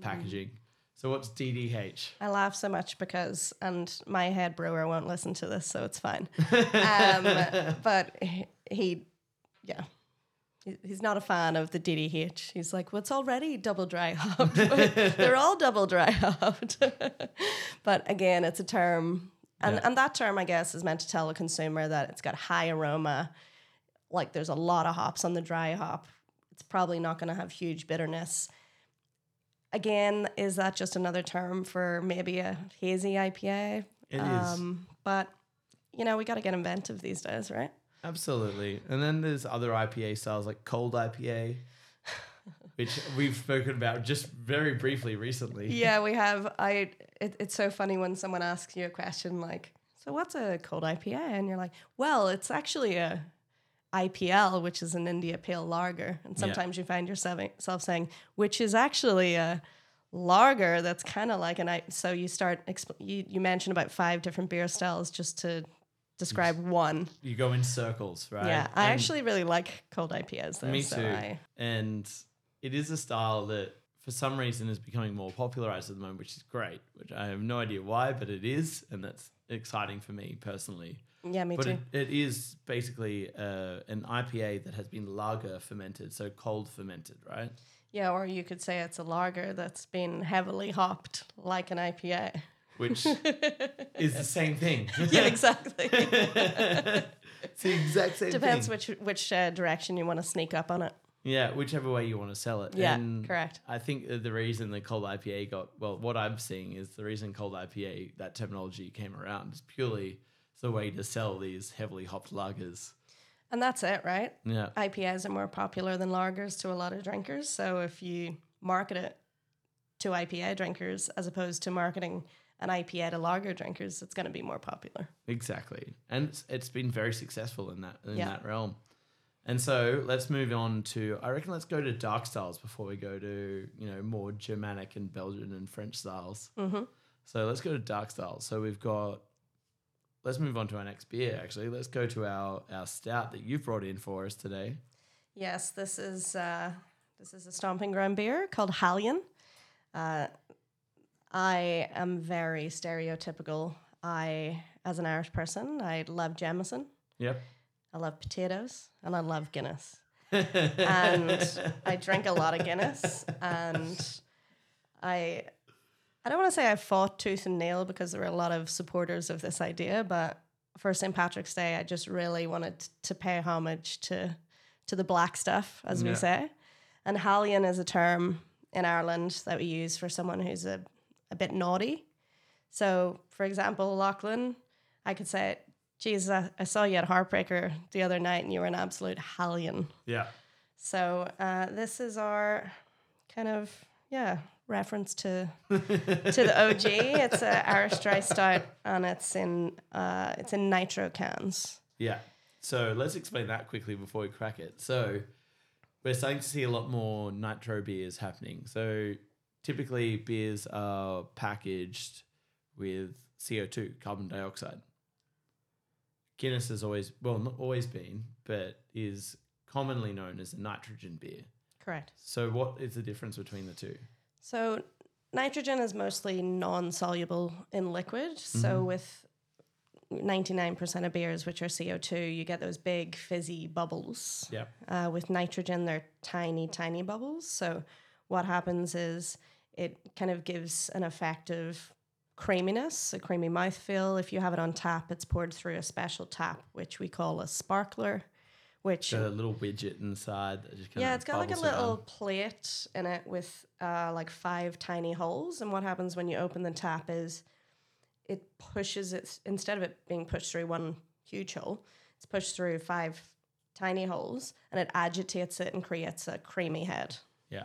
[SPEAKER 1] packaging. So what's DDH?
[SPEAKER 2] I laugh so much because, and my head brewer won't listen to this, so it's fine. <laughs> um, but he, yeah, he's not a fan of the DDH. He's like, well, it's already double dry hopped. <laughs> They're all double dry hopped. <laughs> but again, it's a term. And,
[SPEAKER 1] Yeah.
[SPEAKER 2] and that term, I guess, is meant to tell a consumer that it's got high aroma. Like there's a lot of hops on the dry hop. It's probably not going to have huge bitterness. Again, is that just another term for maybe a hazy IPA?
[SPEAKER 1] It is
[SPEAKER 2] Um, but you know, we got to get inventive these days, right?
[SPEAKER 1] Absolutely. And then there's other IPA styles like cold IPA, <laughs> which we've spoken about just very briefly recently.
[SPEAKER 2] Yeah, we have. I. It, it's so funny when someone asks you a question like, "So what's a cold IPA?" and you're like, "Well, it's actually a IPL, which is an India Pale Lager." And sometimes you find yourself self saying, "Which is actually a." Lager that's kind of like an I so you start exp- you, you mentioned about five different beer styles just to describe one.
[SPEAKER 1] You go in circles, right?
[SPEAKER 2] Yeah, I
[SPEAKER 1] And
[SPEAKER 2] actually really like cold IPAs though.
[SPEAKER 1] me
[SPEAKER 2] so
[SPEAKER 1] too.
[SPEAKER 2] I,
[SPEAKER 1] And it is a style that, for some reason, is becoming more popularized at the moment, which is great. Which I have no idea why, but it is, and that's exciting for me personally.
[SPEAKER 2] yeah, me
[SPEAKER 1] but
[SPEAKER 2] too.
[SPEAKER 1] it, it is basically uh, an IPA that has been lager fermented, so cold fermented, right?
[SPEAKER 2] yeah, or you could say it's a lager that's been heavily hopped like an IPA.
[SPEAKER 1] Which <laughs> is the same thing.
[SPEAKER 2] yeah, exactly. <laughs>
[SPEAKER 1] it's the exact same
[SPEAKER 2] Depends
[SPEAKER 1] thing.
[SPEAKER 2] which which uh, direction you want to sneak up on it.
[SPEAKER 1] Yeah, whichever way you want to sell it.
[SPEAKER 2] Yeah,
[SPEAKER 1] And
[SPEAKER 2] correct.
[SPEAKER 1] I think that the reason the cold IPA got well, what I'm seeing is the reason cold IPA that terminology came around is purely the way to sell these heavily hopped lagers.
[SPEAKER 2] And that's it, right?
[SPEAKER 1] Yeah,
[SPEAKER 2] IPAs are more popular than lagers to a lot of drinkers. So if you market it to IPA drinkers as opposed to marketing an IPA to lager drinkers, it's going to be more popular.
[SPEAKER 1] exactly, and it's, it's been very successful in that in
[SPEAKER 2] Yeah.
[SPEAKER 1] that realm. And so let's move on to I reckon let's go to dark styles before we go to you know more Germanic and Belgian and French styles.
[SPEAKER 2] hmm
[SPEAKER 1] So let's go to dark styles. So we've got. Let's move on to our next beer. Actually, let's go to our our stout that you've brought in for us today.
[SPEAKER 2] Yes, this is uh, this is a stomping ground beer called Hallion. Uh, I am very stereotypical. I, as an Irish person, I love Jameson,
[SPEAKER 1] Yep.
[SPEAKER 2] I love potatoes, and I love Guinness. <laughs> and I drink a lot of Guinness, and I I don't want to say I fought tooth and nail because there were a lot of supporters of this idea, but for St. Patrick's Day, I just really wanted to pay homage to to the black stuff, as
[SPEAKER 1] Yeah.
[SPEAKER 2] we say. And Hallion is a term in Ireland that we use for someone who's a, a bit naughty. So, for example, Lachlan, I could say, geez, I, I saw you at Heartbreaker the other night and you were an absolute Hallion.
[SPEAKER 1] Yeah.
[SPEAKER 2] So uh, this is our kind of yeah reference to to the OG. <laughs> It's a Irish dry stout, and it's in uh, it's in nitro cans.
[SPEAKER 1] Yeah. So let's explain that quickly before we crack it. So we're starting to see a lot more nitro beers happening. So typically beers are packaged with CO2, carbon dioxide. Guinness has always, well, not always been, but is commonly known as a nitrogen beer.
[SPEAKER 2] Correct.
[SPEAKER 1] So what is the difference between the two?
[SPEAKER 2] So nitrogen is mostly non-soluble in liquid. So with 99% of beers, which are CO2, you get those big fizzy bubbles.
[SPEAKER 1] Yeah.
[SPEAKER 2] Uh, with nitrogen, they're tiny, tiny bubbles. So what happens is it kind of gives an effect of creaminess, a creamy mouthfeel. If you have it on tap, it's poured through a special tap, which we call a sparkler, which
[SPEAKER 1] The little widget inside that just kind
[SPEAKER 2] yeah, it's got like a
[SPEAKER 1] bubbles
[SPEAKER 2] little
[SPEAKER 1] around.
[SPEAKER 2] plate in it with uh, like five tiny holes. And what happens when you open the tap is it pushes it instead of it being pushed through one huge hole, it's pushed through five tiny holes, and it agitates it and creates a creamy head.
[SPEAKER 1] Yeah.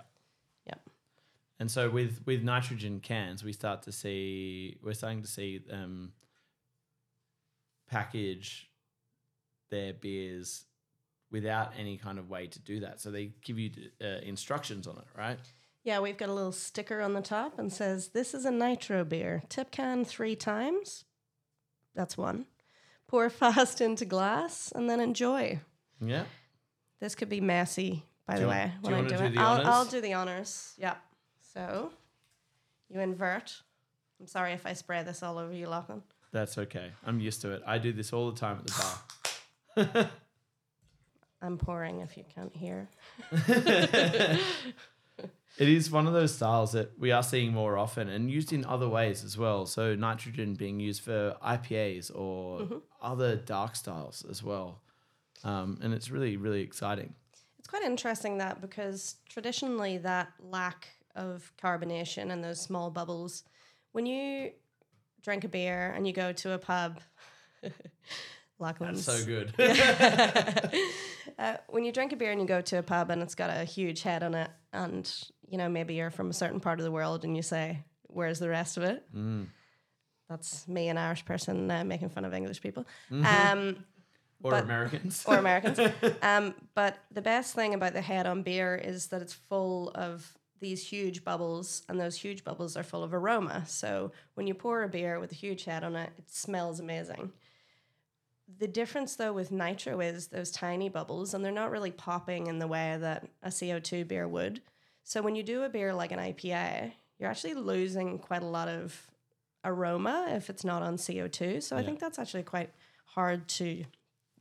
[SPEAKER 1] And so with with nitrogen cans, we start to see we're starting to see them package their beers without any kind of way to do that. So they give you uh, instructions on it, right?
[SPEAKER 2] Yeah, we've got a little sticker on the top and says, This is a nitro beer. Tip can three times. That's one. Pour <laughs> fast into glass and then enjoy.
[SPEAKER 1] Yeah.
[SPEAKER 2] This could be messy, by
[SPEAKER 1] Do
[SPEAKER 2] the way, when I do it. I'll. I'll do the honors. Yeah. So you invert. I'm sorry if I spray this all over you, Lachlan.
[SPEAKER 1] That's okay. I'm used to it. I do this all the time at the bar. <laughs>
[SPEAKER 2] I'm pouring if you can't hear. <laughs>
[SPEAKER 1] It is one of those styles that we are seeing more often and used in other ways as well. So nitrogen being used for IPAs or
[SPEAKER 2] Mm-hmm.
[SPEAKER 1] other dark styles as well. Um, and it's really, really exciting.
[SPEAKER 2] It's quite interesting that because traditionally that lack of carbonation and those small bubbles, when you drink a beer and you go to a pub, Lachlan's
[SPEAKER 1] That's so good. <laughs> <laughs>
[SPEAKER 2] uh, when you drink a beer and you go to a pub and it's got a huge head on it, and you know maybe you're from a certain part of the world and you say, "Where's the rest of it?"
[SPEAKER 1] Mm.
[SPEAKER 2] That's me, an Irish person, uh, making fun of English people
[SPEAKER 1] Mm-hmm.
[SPEAKER 2] um,
[SPEAKER 1] or
[SPEAKER 2] But-
[SPEAKER 1] Americans.
[SPEAKER 2] or Americans. <laughs> um, but the best thing about the head on beer is that it's full of these huge bubbles, and those huge bubbles are full of aroma. So when you pour a beer with a huge head on it, it smells amazing. the difference though with nitro is those tiny bubbles and they're not really popping in the way that a CO2 beer would. So when you do a beer like an IPA, you're actually losing quite a lot of aroma if it's not on CO2. So I think that's actually quite hard to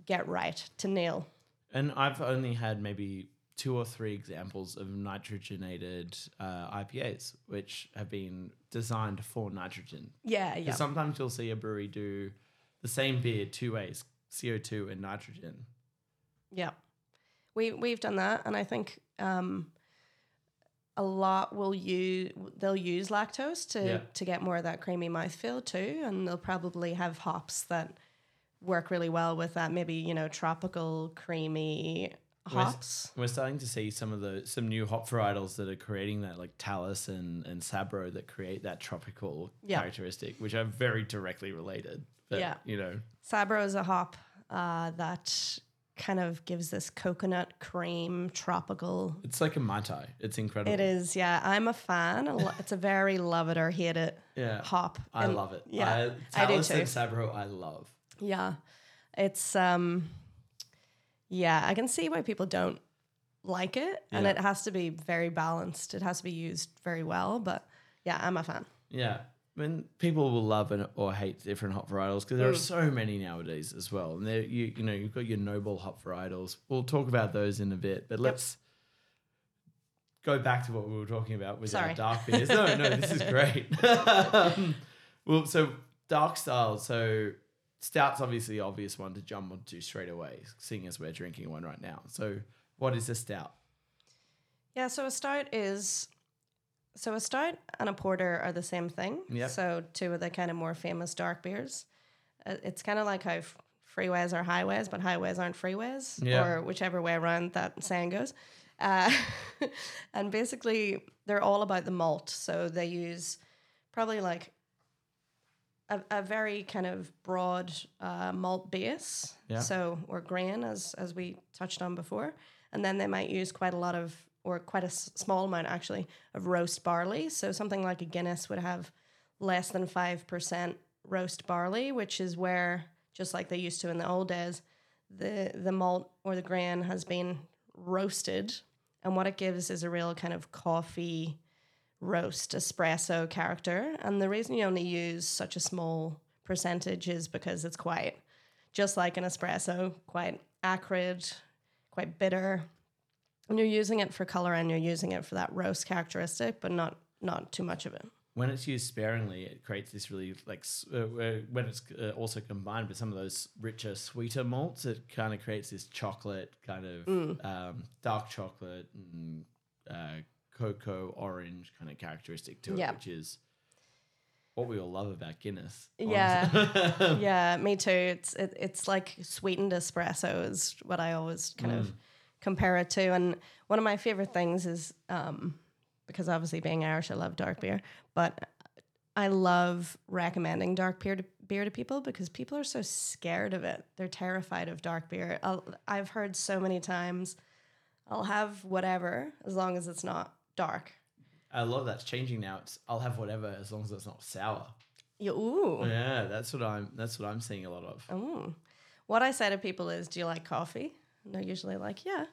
[SPEAKER 2] get right, to nail.
[SPEAKER 1] And I've only had maybe two or three examples of nitrogenated uh, IPAs, which have been designed for nitrogen.
[SPEAKER 2] Yeah, yeah.
[SPEAKER 1] Sometimes you'll see a brewery do the same beer two ways: CO2 and nitrogen.
[SPEAKER 2] Yeah, we we've done that, and I think um, a lot will use they'll use lactose to
[SPEAKER 1] Yeah.
[SPEAKER 2] to get more of that creamy mouthfeel too, and they'll probably have hops that work really well with that. Maybe you know tropical creamy hops.
[SPEAKER 1] We're starting to see some of the some new hop varietals that are creating that, like Talus and and Sabro, that create that tropical
[SPEAKER 2] Yeah.
[SPEAKER 1] characteristic, which are very directly related. But,
[SPEAKER 2] Yeah.
[SPEAKER 1] you know,
[SPEAKER 2] Sabro is a hop uh, that kind of gives this coconut cream tropical.
[SPEAKER 1] it's like a mai tai. It's incredible.
[SPEAKER 2] It is, yeah. I'm a fan. It's a very love it or hate it
[SPEAKER 1] Yeah,
[SPEAKER 2] hop.
[SPEAKER 1] I
[SPEAKER 2] And-
[SPEAKER 1] love it.
[SPEAKER 2] Yeah,
[SPEAKER 1] I,
[SPEAKER 2] I do
[SPEAKER 1] Talus and
[SPEAKER 2] too.
[SPEAKER 1] Sabro, I love.
[SPEAKER 2] Yeah. It's um yeah, I can see why people don't like it and it has to be very balanced. It has to be used very well, but yeah, I'm a fan.
[SPEAKER 1] Yeah. I mean, people will love and or hate different hop varietals because there are
[SPEAKER 2] Mm.
[SPEAKER 1] so many nowadays as well. And there, you you know, you've got your noble hop varietals. We'll talk about those in a bit, but let's go back to what we were talking about with
[SPEAKER 2] Sorry.
[SPEAKER 1] our dark beers. No, no, this is <laughs> great. <laughs> um, well, so dark style. So stout's obviously the obvious one to jump onto straight away, seeing as we're drinking one right now. So, what is a stout?
[SPEAKER 2] Yeah, so a stout is so a stout and a porter are the same thing.
[SPEAKER 1] Yep.
[SPEAKER 2] So two of the kind of more famous dark beers. Uh, It's kind of like how f- freeways are highways, but highways aren't freeways,
[SPEAKER 1] Yeah.
[SPEAKER 2] or whichever way around that saying goes. Uh, <laughs> and basically, they're all about the malt. So they use probably like a, a very kind of broad uh, malt base.
[SPEAKER 1] Yeah.
[SPEAKER 2] So or grain, as as we touched on before, and then they might use quite a lot of or quite a s- small amount actually of roast barley. So something like a Guinness would have less than five percent roast barley, which is where just like they used to in the old days, the the malt or the grain has been roasted, and what it gives is a real kind of coffee roast espresso character. And the reason you only use such a small percentage is because it's quite just like an espresso, quite acrid, quite bitter. And you're using it for color and you're using it for that roast characteristic, but not not too much of it.
[SPEAKER 1] when it's used sparingly, it creates this really like uh, uh, when it's uh, also combined with some of those richer, sweeter malts, it kind of creates this chocolate kind of
[SPEAKER 2] Mm.
[SPEAKER 1] um, dark chocolate and uh, cocoa orange kind of characteristic to it,
[SPEAKER 2] Yeah.
[SPEAKER 1] which is what we all love about Guinness.
[SPEAKER 2] Yeah. <laughs> yeah, me too. It's it, it's like sweetened espresso is what I always kind of compare it to. And one of my favorite things is um, because obviously being Irish, I love dark beer, but I love recommending dark beer to beer to people because people are so scared of it. They're terrified of dark beer. I'll, I've heard so many times, I'll have whatever as long as it's not dark.
[SPEAKER 1] a lot of that's changing now. It's I'll have whatever as long as it's not sour.
[SPEAKER 2] You, ooh.
[SPEAKER 1] Yeah, that's what I'm. That's what I'm seeing a lot of.
[SPEAKER 2] Oh. What I say to people is, do you like coffee? And they're usually like, yeah.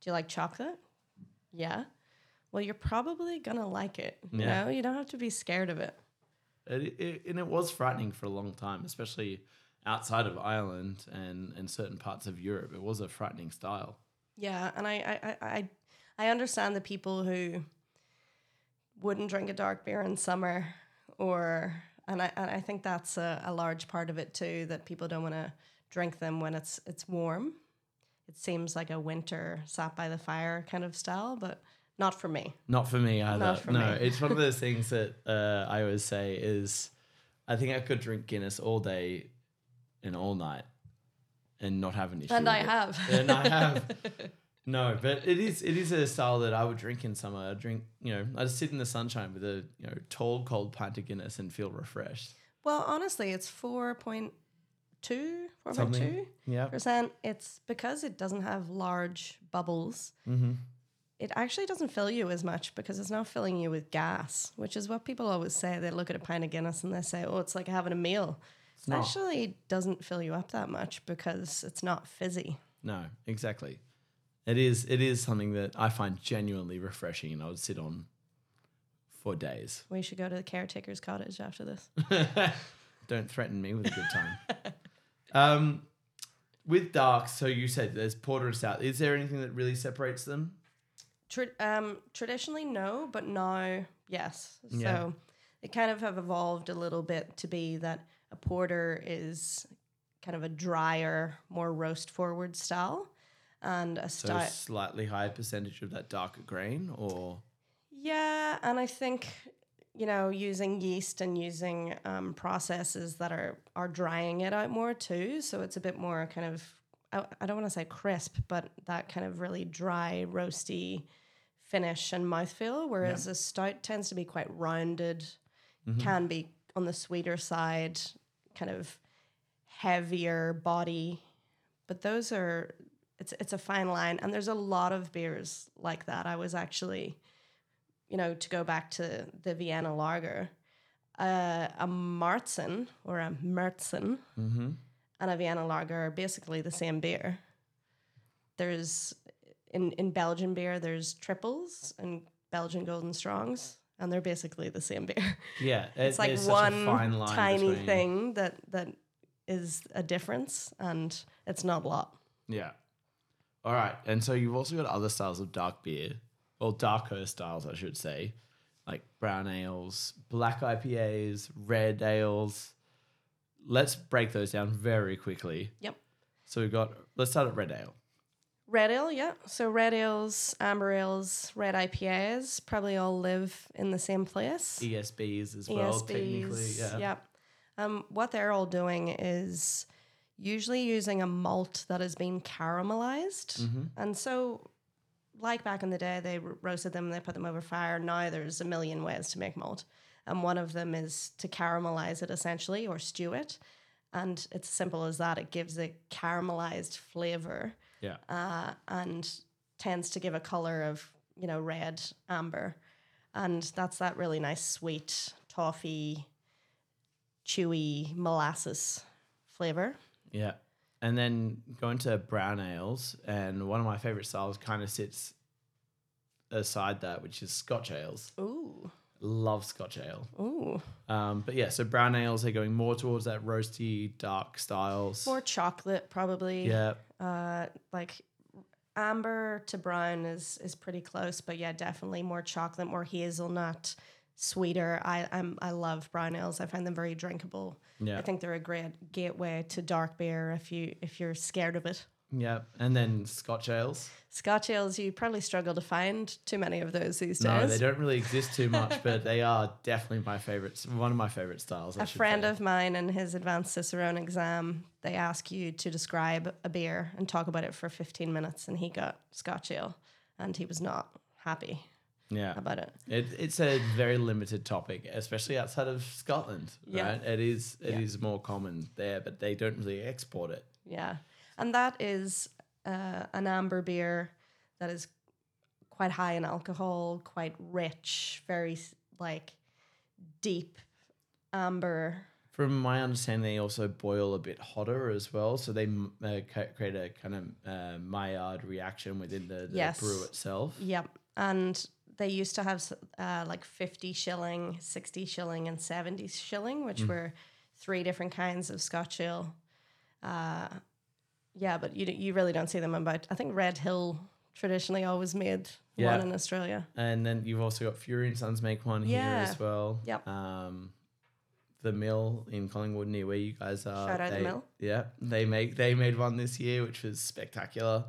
[SPEAKER 2] Do you like chocolate? Yeah. Well, you're probably to like it. You
[SPEAKER 1] Yeah.
[SPEAKER 2] know, you don't have to be scared of it.
[SPEAKER 1] It, it, and it was frightening for a long time, especially outside of Ireland and, and certain parts of Europe. It was a frightening style.
[SPEAKER 2] Yeah. And I, I, I, I, I understand the people who wouldn't drink a dark beer in summer or, and I, and I think that's a, a large part of it too, that people don't want to drink them when it's, it's warm. It seems like a winter sat by the fire kind of style, but not for me.
[SPEAKER 1] Not for me either.
[SPEAKER 2] For
[SPEAKER 1] no,
[SPEAKER 2] me.
[SPEAKER 1] it's one of those <laughs> things that uh, I always say is I think I could drink Guinness all day and all night and not have an issue.
[SPEAKER 2] And I
[SPEAKER 1] it.
[SPEAKER 2] have.
[SPEAKER 1] And I have. <laughs> No, but it is it is a style that I would drink in summer. I drink, you know, I just sit in the sunshine with a you know tall cold pint of Guinness and feel refreshed.
[SPEAKER 2] Well, honestly, it's 4.2, 4.2
[SPEAKER 1] Something. Yeah.
[SPEAKER 2] percent. It's because it doesn't have large bubbles.
[SPEAKER 1] Mm-hmm.
[SPEAKER 2] It actually doesn't fill you as much because it's not filling you with gas, which is what people always say. They look at a pint of Guinness and they say, "Oh, it's like having a meal."
[SPEAKER 1] It's not.
[SPEAKER 2] Actually, doesn't fill you up that much because it's not fizzy.
[SPEAKER 1] No, exactly. It is. It is something that I find genuinely refreshing, and I would sit on for days.
[SPEAKER 2] We should go to the caretaker's cottage after this. <laughs>
[SPEAKER 1] Don't threaten me with a good time. <laughs> um, with dark, so you said there's porter and stout. Is there anything that really separates them?
[SPEAKER 2] Tra- um, traditionally, no, but now, yes.
[SPEAKER 1] Yeah.
[SPEAKER 2] So they kind of have evolved a little bit to be that a porter is kind of a drier, more roast forward style, and a
[SPEAKER 1] So slightly higher percentage of that darker grain, or?
[SPEAKER 2] Yeah, and I think you know using yeast and using um, processes that are are drying it out more too, so it's a bit more kind of I, I don't want to say crisp, but that kind of really dry, roasty finish and mouthfeel. Whereas a stout tends to be quite rounded, can be on the sweeter side, kind of heavier body, but those are it's it's a fine line, and there's a lot of beers like that. I was actually you know, to go back to the Vienna lager, uh, a Marzen or a Mertzen
[SPEAKER 1] mm-hmm.
[SPEAKER 2] and a Vienna lager are basically the same beer. There's in in Belgian beer, there's triples and Belgian golden strongs, and they're basically the same beer.
[SPEAKER 1] yeah, <laughs>
[SPEAKER 2] It's like
[SPEAKER 1] a
[SPEAKER 2] one tiny
[SPEAKER 1] between-
[SPEAKER 2] thing that that is a difference, and it's not a lot.
[SPEAKER 1] Yeah. All right, and so you've also got other styles of dark beer, or darker styles, I should say, like brown ales, black IPAs, red ales. Let's break those down very quickly.
[SPEAKER 2] Yep.
[SPEAKER 1] So we've got. Let's start at red ale.
[SPEAKER 2] Red ale, yeah. So red ales, amber ales, red IPAs probably all live in the same place.
[SPEAKER 1] ESBs as well, technically. Yeah.
[SPEAKER 2] Yep. Um, what they're all doing is usually using a malt that has been caramelized.
[SPEAKER 1] Mm-hmm.
[SPEAKER 2] And so, like back in the day, they roasted them, they put them over fire. Now there's a million ways to make malt. And one of them is to caramelize it essentially or stew it. And it's simple as that. It gives a caramelized flavor
[SPEAKER 1] Yeah.
[SPEAKER 2] uh, and tends to give a color of you know red amber and that's that really nice sweet toffee chewy molasses flavor
[SPEAKER 1] Yeah. And then going to brown ales, and one of my favorite styles kind of sits aside that, which is Scotch ales.
[SPEAKER 2] ooh
[SPEAKER 1] Love Scotch ale.
[SPEAKER 2] ooh
[SPEAKER 1] Um, but yeah, so brown ales are going more towards that roasty, dark styles.
[SPEAKER 2] more chocolate probably
[SPEAKER 1] yeah,
[SPEAKER 2] uh like amber to brown is is pretty close but yeah definitely more chocolate more hazelnut sweeter i i'm i love brown ales i find them very drinkable
[SPEAKER 1] yeah,
[SPEAKER 2] i think they're a great gateway to dark beer if you if you're scared of it
[SPEAKER 1] yeah. And then Scotch ales.
[SPEAKER 2] Scotch ales, you probably struggle to find too many of those these days.
[SPEAKER 1] No, they don't really exist too much, but they are definitely my favorites. One of my favorite styles. I
[SPEAKER 2] A friend
[SPEAKER 1] say.
[SPEAKER 2] of mine in his advanced Cicerone exam, they ask you to describe a beer and talk about it for 15 minutes, and he got Scotch ale, and he was not happy
[SPEAKER 1] yeah.
[SPEAKER 2] about it.
[SPEAKER 1] It, it's a very limited topic, especially outside of Scotland.
[SPEAKER 2] Yeah.
[SPEAKER 1] Right? It is. It is
[SPEAKER 2] Yeah.
[SPEAKER 1] more common there, but they don't really export it.
[SPEAKER 2] Yeah. And that is uh, an amber beer that is quite high in alcohol, quite rich, very like deep amber.
[SPEAKER 1] From my understanding, they also boil a bit hotter as well, so they uh, create a kind of uh, Maillard reaction within the, the
[SPEAKER 2] Yes.
[SPEAKER 1] brew itself.
[SPEAKER 2] Yep. And they used to have uh, like 50 shilling, 60 shilling, and 70 shilling, which were three different kinds of Scotch ale. Uh, yeah, but you, you really don't see them about. I think Red Hill traditionally always made
[SPEAKER 1] Yeah.
[SPEAKER 2] one in Australia.
[SPEAKER 1] And then you've also got Fury and Sons make one here as well.
[SPEAKER 2] Yep.
[SPEAKER 1] Um, the mill in Collingwood near where you guys are.
[SPEAKER 2] Shout out the Mill.
[SPEAKER 1] Yeah, they make they made one this year, which was spectacular.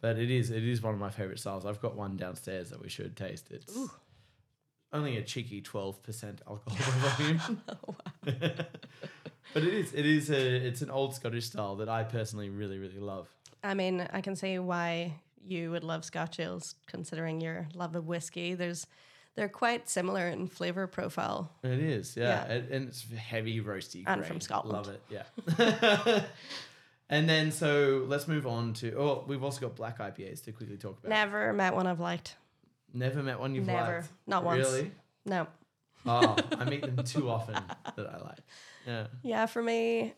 [SPEAKER 1] But it is it is one of my favorite styles. I've got one downstairs that we should taste. It's
[SPEAKER 2] Ooh.
[SPEAKER 1] only a cheeky twelve percent alcohol <laughs> volume. Oh, <laughs> but it is it is a it's an old Scottish style that I personally really really love.
[SPEAKER 2] I mean, I can see why you would love Scotch ales, considering your love of whiskey. There's, they're quite similar in flavor profile.
[SPEAKER 1] It is, yeah,
[SPEAKER 2] Yeah.
[SPEAKER 1] It- and it's heavy roasty.
[SPEAKER 2] And
[SPEAKER 1] grain.
[SPEAKER 2] from Scotland.
[SPEAKER 1] love it, yeah. <laughs> and then so let's move on to oh we've also got black IPAs to quickly talk about.
[SPEAKER 2] Never met one I've liked.
[SPEAKER 1] Never met one you've liked.
[SPEAKER 2] Never.
[SPEAKER 1] liked.
[SPEAKER 2] Not once.
[SPEAKER 1] Really?
[SPEAKER 2] No.
[SPEAKER 1] Oh, I meet them too often <laughs> that I like. Yeah.
[SPEAKER 2] Yeah, for me,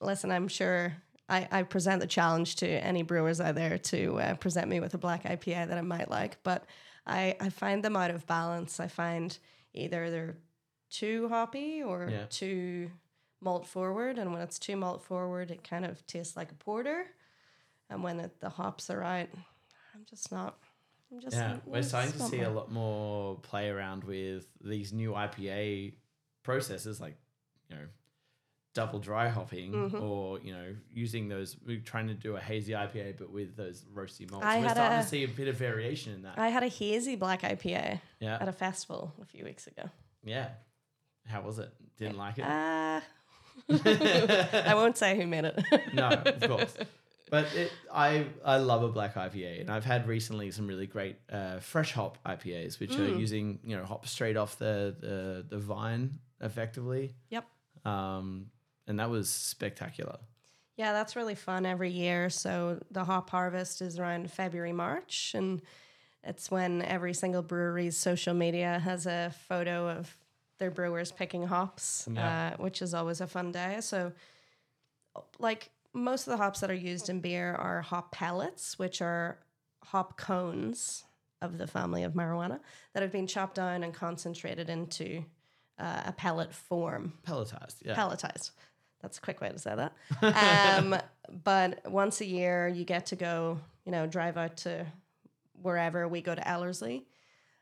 [SPEAKER 2] listen, I'm sure I, I present the challenge to any brewers out there to uh, present me with a black IPA that I might like, but I, I find them out of balance. I find either they're too hoppy or
[SPEAKER 1] Yeah.
[SPEAKER 2] too malt forward, and when it's too malt forward, it kind of tastes like a porter, and when it, the hops are right, I'm just not. I'm just
[SPEAKER 1] Yeah, we're starting to see
[SPEAKER 2] my-
[SPEAKER 1] a lot more play around with these new IPA processes, like you know, double dry hopping,
[SPEAKER 2] Mm-hmm.
[SPEAKER 1] or you know, using those. We're trying to do a hazy IPA, but with those roasty malts.
[SPEAKER 2] I
[SPEAKER 1] we're starting
[SPEAKER 2] a-
[SPEAKER 1] to see a bit of variation in that.
[SPEAKER 2] I had a hazy black IPA
[SPEAKER 1] yeah,
[SPEAKER 2] at a festival a few weeks ago.
[SPEAKER 1] yeah. How was it? Didn't like it.
[SPEAKER 2] Uh, <laughs> I won't say who made it. <laughs>
[SPEAKER 1] no, of <laughs> course. But it, I I love a black IPA, and I've had recently some really great uh, fresh hop IPAs, which
[SPEAKER 2] Mm.
[SPEAKER 1] are using you know hops straight off the the, the vine effectively.
[SPEAKER 2] Yep.
[SPEAKER 1] Um, and that was spectacular.
[SPEAKER 2] Yeah, that's really fun every year. So the hop harvest is around February, March, and it's when every single brewery's social media has a photo of their brewers picking hops,
[SPEAKER 1] Yeah.
[SPEAKER 2] uh, which is always a fun day. So, like most of the hops that are used in beer are hop pellets, which are hop cones of the family of marijuana that have been chopped down and concentrated into uh, a pellet form
[SPEAKER 1] Pelletized, yeah.
[SPEAKER 2] pelletized. That's a quick way to say that. Um, <laughs> but once a year, you get to go, you know, drive out to wherever we go to Ellerslie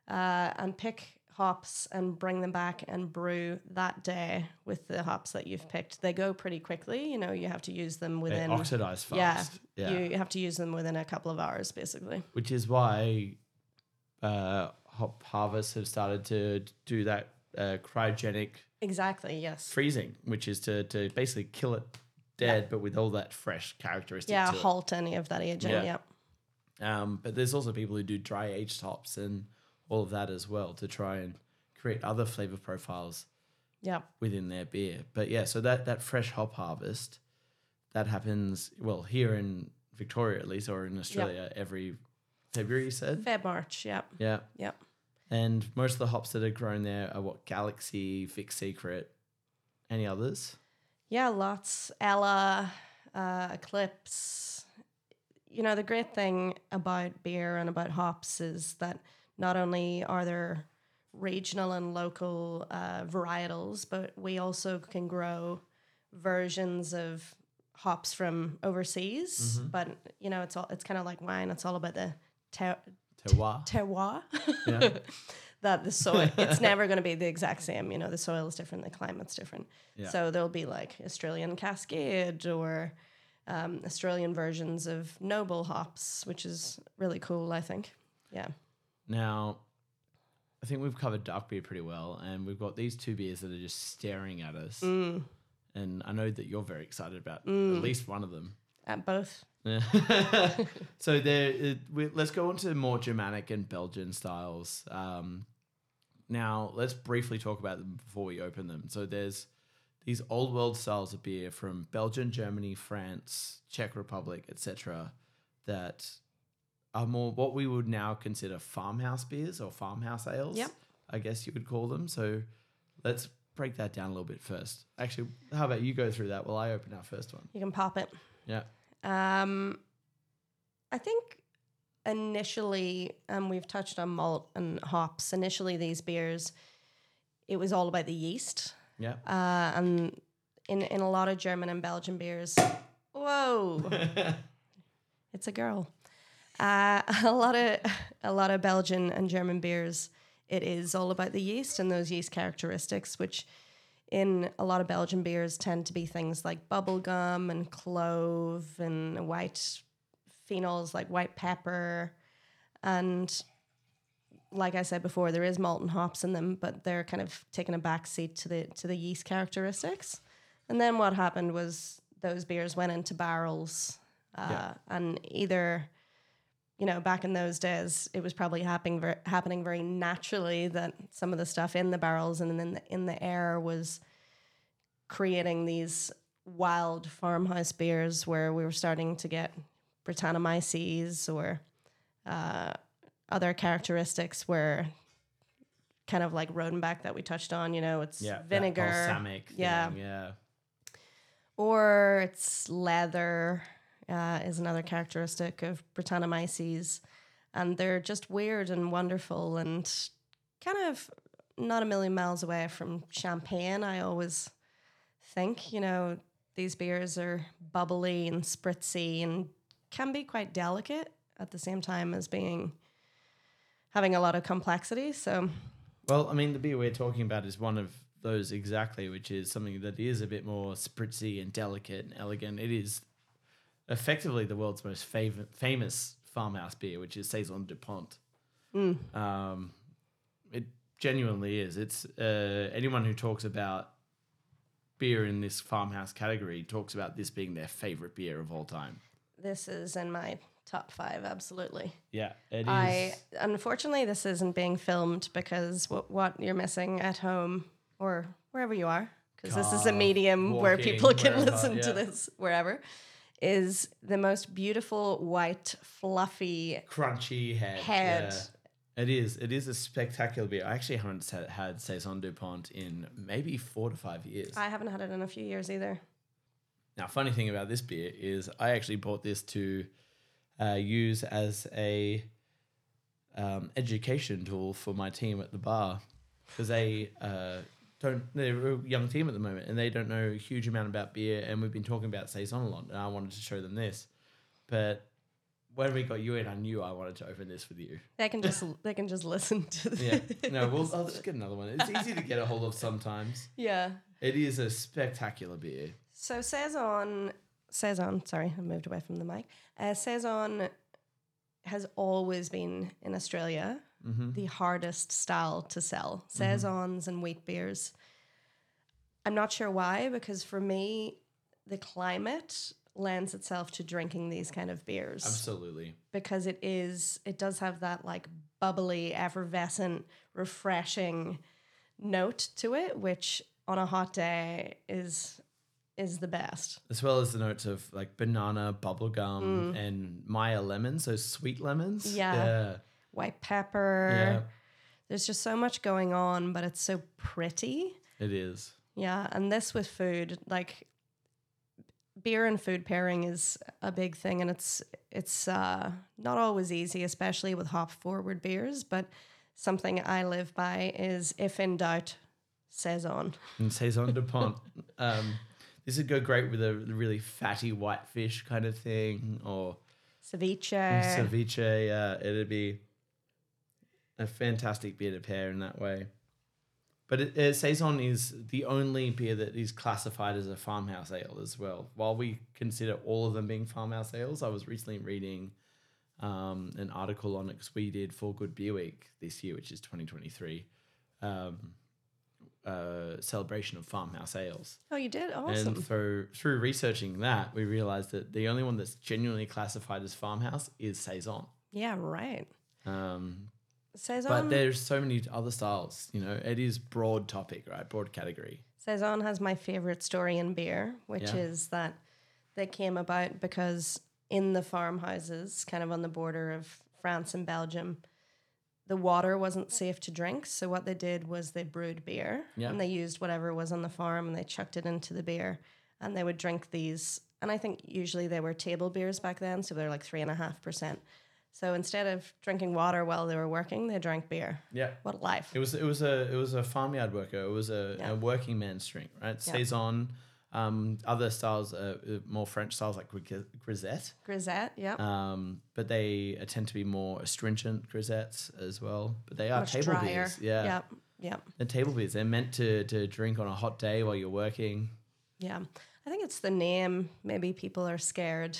[SPEAKER 2] uh, and pick hops and bring them back and brew that day with the hops that you've picked. They go pretty quickly. You know, you have to use them
[SPEAKER 1] they
[SPEAKER 2] within.
[SPEAKER 1] oxidize fast. Yeah,
[SPEAKER 2] you have to use them within a couple of hours, basically.
[SPEAKER 1] which is why uh, hop harvests have started to do that uh, cryogenic
[SPEAKER 2] Exactly. Yes.
[SPEAKER 1] freezing, which is to to basically kill it dead, but with all that fresh characteristic.
[SPEAKER 2] Yeah,
[SPEAKER 1] to it.
[SPEAKER 2] halt any of that aging.
[SPEAKER 1] Yeah.
[SPEAKER 2] Yeah.
[SPEAKER 1] Um, but there's also people who do dry aged hops and all of that as well to try and create other flavor profiles
[SPEAKER 2] Yeah.
[SPEAKER 1] within their beer. But yeah, so that that fresh hop harvest that happens well here in Victoria at least, or in Australia every February. You said,
[SPEAKER 2] Feb March. Yeah.
[SPEAKER 1] yeah,
[SPEAKER 2] Yeah.
[SPEAKER 1] and most of the hops that are grown there are what Galaxy, Vic Secret, any others.
[SPEAKER 2] Yeah, lots. Ella, uh, Eclipse. You know, the great thing about beer and about hops is that not only are there regional and local uh, varietals, but we also can grow versions of hops from overseas. But you know, it's all it's kind of like wine. It's all about the ter-
[SPEAKER 1] Terroir.
[SPEAKER 2] terroir.
[SPEAKER 1] Yeah. <laughs>
[SPEAKER 2] that the soil it's never going to be the exact same you know the soil is different the climate's different
[SPEAKER 1] Yeah.
[SPEAKER 2] so there'll be like australian cascade or um, australian versions of noble hops which is really cool i think yeah
[SPEAKER 1] Now, I think we've covered dark beer pretty well, and we've got these two beers that are just staring at us.
[SPEAKER 2] Mm.
[SPEAKER 1] And I know that you're very excited about at least one of them.
[SPEAKER 2] at both
[SPEAKER 1] Yeah. <laughs> so there, it, we, let's go on to more Germanic and Belgian styles. Um, now, let's briefly talk about them before we open them. So there's these old world styles of beer from Belgium, Germany, France, Czech Republic, etc. That are more what we would now consider farmhouse beers or farmhouse ales.
[SPEAKER 2] Yep.
[SPEAKER 1] I guess you would call them. So let's break that down a little bit first. Actually, how about you go through that while I open our first one?
[SPEAKER 2] you can pop it
[SPEAKER 1] Yeah.
[SPEAKER 2] um, i think initially um, we've touched on malt and hops initially these beers it was all about the yeast
[SPEAKER 1] Yeah.
[SPEAKER 2] uh, and in in a lot of German and Belgian beers. Whoa, <laughs> it's a girl. Uh, <laughs> a lot of a lot of Belgian and German beers. It is all about the yeast and those yeast characteristics, which in a lot of Belgian beers tend to be things like bubblegum and clove and white phenols like white pepper and like I said before, there is malt and hops in them, but they're kind of taking a back seat to the to the yeast characteristics. And then what happened was those beers went into barrels, uh,
[SPEAKER 1] Yeah.
[SPEAKER 2] and either, you know, back in those days, it was probably happening happening very naturally that some of the stuff in the barrels and in the, in the air was creating these wild farmhouse beers where we were starting to get Brettanomyces or uh, other characteristics where kind of like Rodenbach that we touched on. You know, it's
[SPEAKER 1] Yeah,
[SPEAKER 2] vinegar,
[SPEAKER 1] balsamic
[SPEAKER 2] yeah.
[SPEAKER 1] thing, yeah.
[SPEAKER 2] or it's leather uh, is another characteristic of Brettanomyces, and they're just weird and wonderful and kind of not a million miles away from champagne. I always think, you know, these beers are bubbly and spritzy and can be quite delicate at the same time as being having a lot of complexity. So
[SPEAKER 1] Well, I mean, the beer we're talking about is one of those exactly, which is something that is a bit more spritzy and delicate and elegant. It is effectively the world's most fav- famous farmhouse beer, which is Saison Dupont. Um, it genuinely is. It's uh, anyone who talks about beer in this farmhouse category talks about this being their favorite beer of all time.
[SPEAKER 2] this is in my top five, absolutely.
[SPEAKER 1] Yeah, it is.
[SPEAKER 2] I unfortunately this isn't being filmed because what what you're missing at home or wherever you are because this is a medium where people can
[SPEAKER 1] wherever,
[SPEAKER 2] listen to this wherever is the most beautiful white fluffy
[SPEAKER 1] crunchy head.
[SPEAKER 2] Head.
[SPEAKER 1] Yeah. It is. It is a spectacular beer. I actually haven't sa- had Saison Dupont in maybe four to five years.
[SPEAKER 2] I haven't had it in a few years either.
[SPEAKER 1] now, funny thing about this beer is I actually bought this to uh, use as a um, education tool for my team at the bar because they uh, don't. They're a young team at the moment and they don't know a huge amount about beer. And we've been talking about Saison a lot, and I wanted to show them this, but. When we got you in, I knew I wanted to open this with you.
[SPEAKER 2] They can just <laughs> they can just listen to the
[SPEAKER 1] Yeah. No, we'll I'll <laughs> just get another one. It's easy to get a hold of sometimes.
[SPEAKER 2] yeah.
[SPEAKER 1] It is a spectacular beer.
[SPEAKER 2] So Saison, Saison, sorry, I moved away from the mic. Uh, Saison has always been in Australia Mm-hmm. the hardest style to sell. Saisons and wheat beers. I'm not sure why, because for me, the climate lends itself to drinking these kind of beers
[SPEAKER 1] Absolutely.
[SPEAKER 2] because it is it does have that like bubbly, effervescent, refreshing note to it, which on a hot day is is the best.
[SPEAKER 1] As well as the notes of like banana, bubblegum, mm. and Meyer lemon, so sweet lemons.
[SPEAKER 2] Yeah. White pepper.
[SPEAKER 1] Yeah.
[SPEAKER 2] There's just so much going on, but it's so pretty.
[SPEAKER 1] It is.
[SPEAKER 2] Yeah, and this with food, like beer and food pairing is a big thing and it's it's uh not always easy, especially with hop forward beers, but something I live by is if in doubt, saison.
[SPEAKER 1] And Saison Dupont. <laughs> um, this would go great with a really fatty white fish kind of thing or
[SPEAKER 2] Ceviche.
[SPEAKER 1] ceviche. Yeah, it'd be a fantastic beer to pair in that way. But it, uh, saison is the only beer that is classified as a farmhouse ale as well. While we consider all of them being farmhouse ales, I was recently reading um, an article on it because we did for Good Beer Week this year, which is 2023, um, uh, celebration of farmhouse ales.
[SPEAKER 2] Oh, you did? Awesome.
[SPEAKER 1] And through through researching that, we realized that the only one that's genuinely classified as farmhouse is saison.
[SPEAKER 2] yeah, right.
[SPEAKER 1] Um,
[SPEAKER 2] Saison
[SPEAKER 1] but there's so many other styles. You know, it is broad topic, right? Broad category.
[SPEAKER 2] Saison has my favorite story in beer, which
[SPEAKER 1] Yeah.
[SPEAKER 2] is that they came about because in the farmhouses, kind of on the border of France and Belgium, the water wasn't safe to drink. So what they did was they brewed beer
[SPEAKER 1] Yeah.
[SPEAKER 2] and they used whatever was on the farm and they chucked it into the beer and they would drink these. And I think usually they were table beers back then, so they're like three and a half percent. So instead of drinking water while they were working, they drank beer.
[SPEAKER 1] Yeah.
[SPEAKER 2] What a life!
[SPEAKER 1] It was it was a it was a farmyard worker. It was a,
[SPEAKER 2] Yeah.
[SPEAKER 1] a working man's drink, right?
[SPEAKER 2] Yeah.
[SPEAKER 1] Saison. Um, other styles, uh, uh, more French styles like grisette,
[SPEAKER 2] Grisette, yep.
[SPEAKER 1] um, but they uh, tend to be more astringent grisettes as well. But they are
[SPEAKER 2] Much
[SPEAKER 1] table
[SPEAKER 2] drier.
[SPEAKER 1] beers, yeah.
[SPEAKER 2] Yep. Yep.
[SPEAKER 1] They're table beers. They're meant to to drink on a hot day while you're working.
[SPEAKER 2] Yeah. I think it's the name maybe people are scared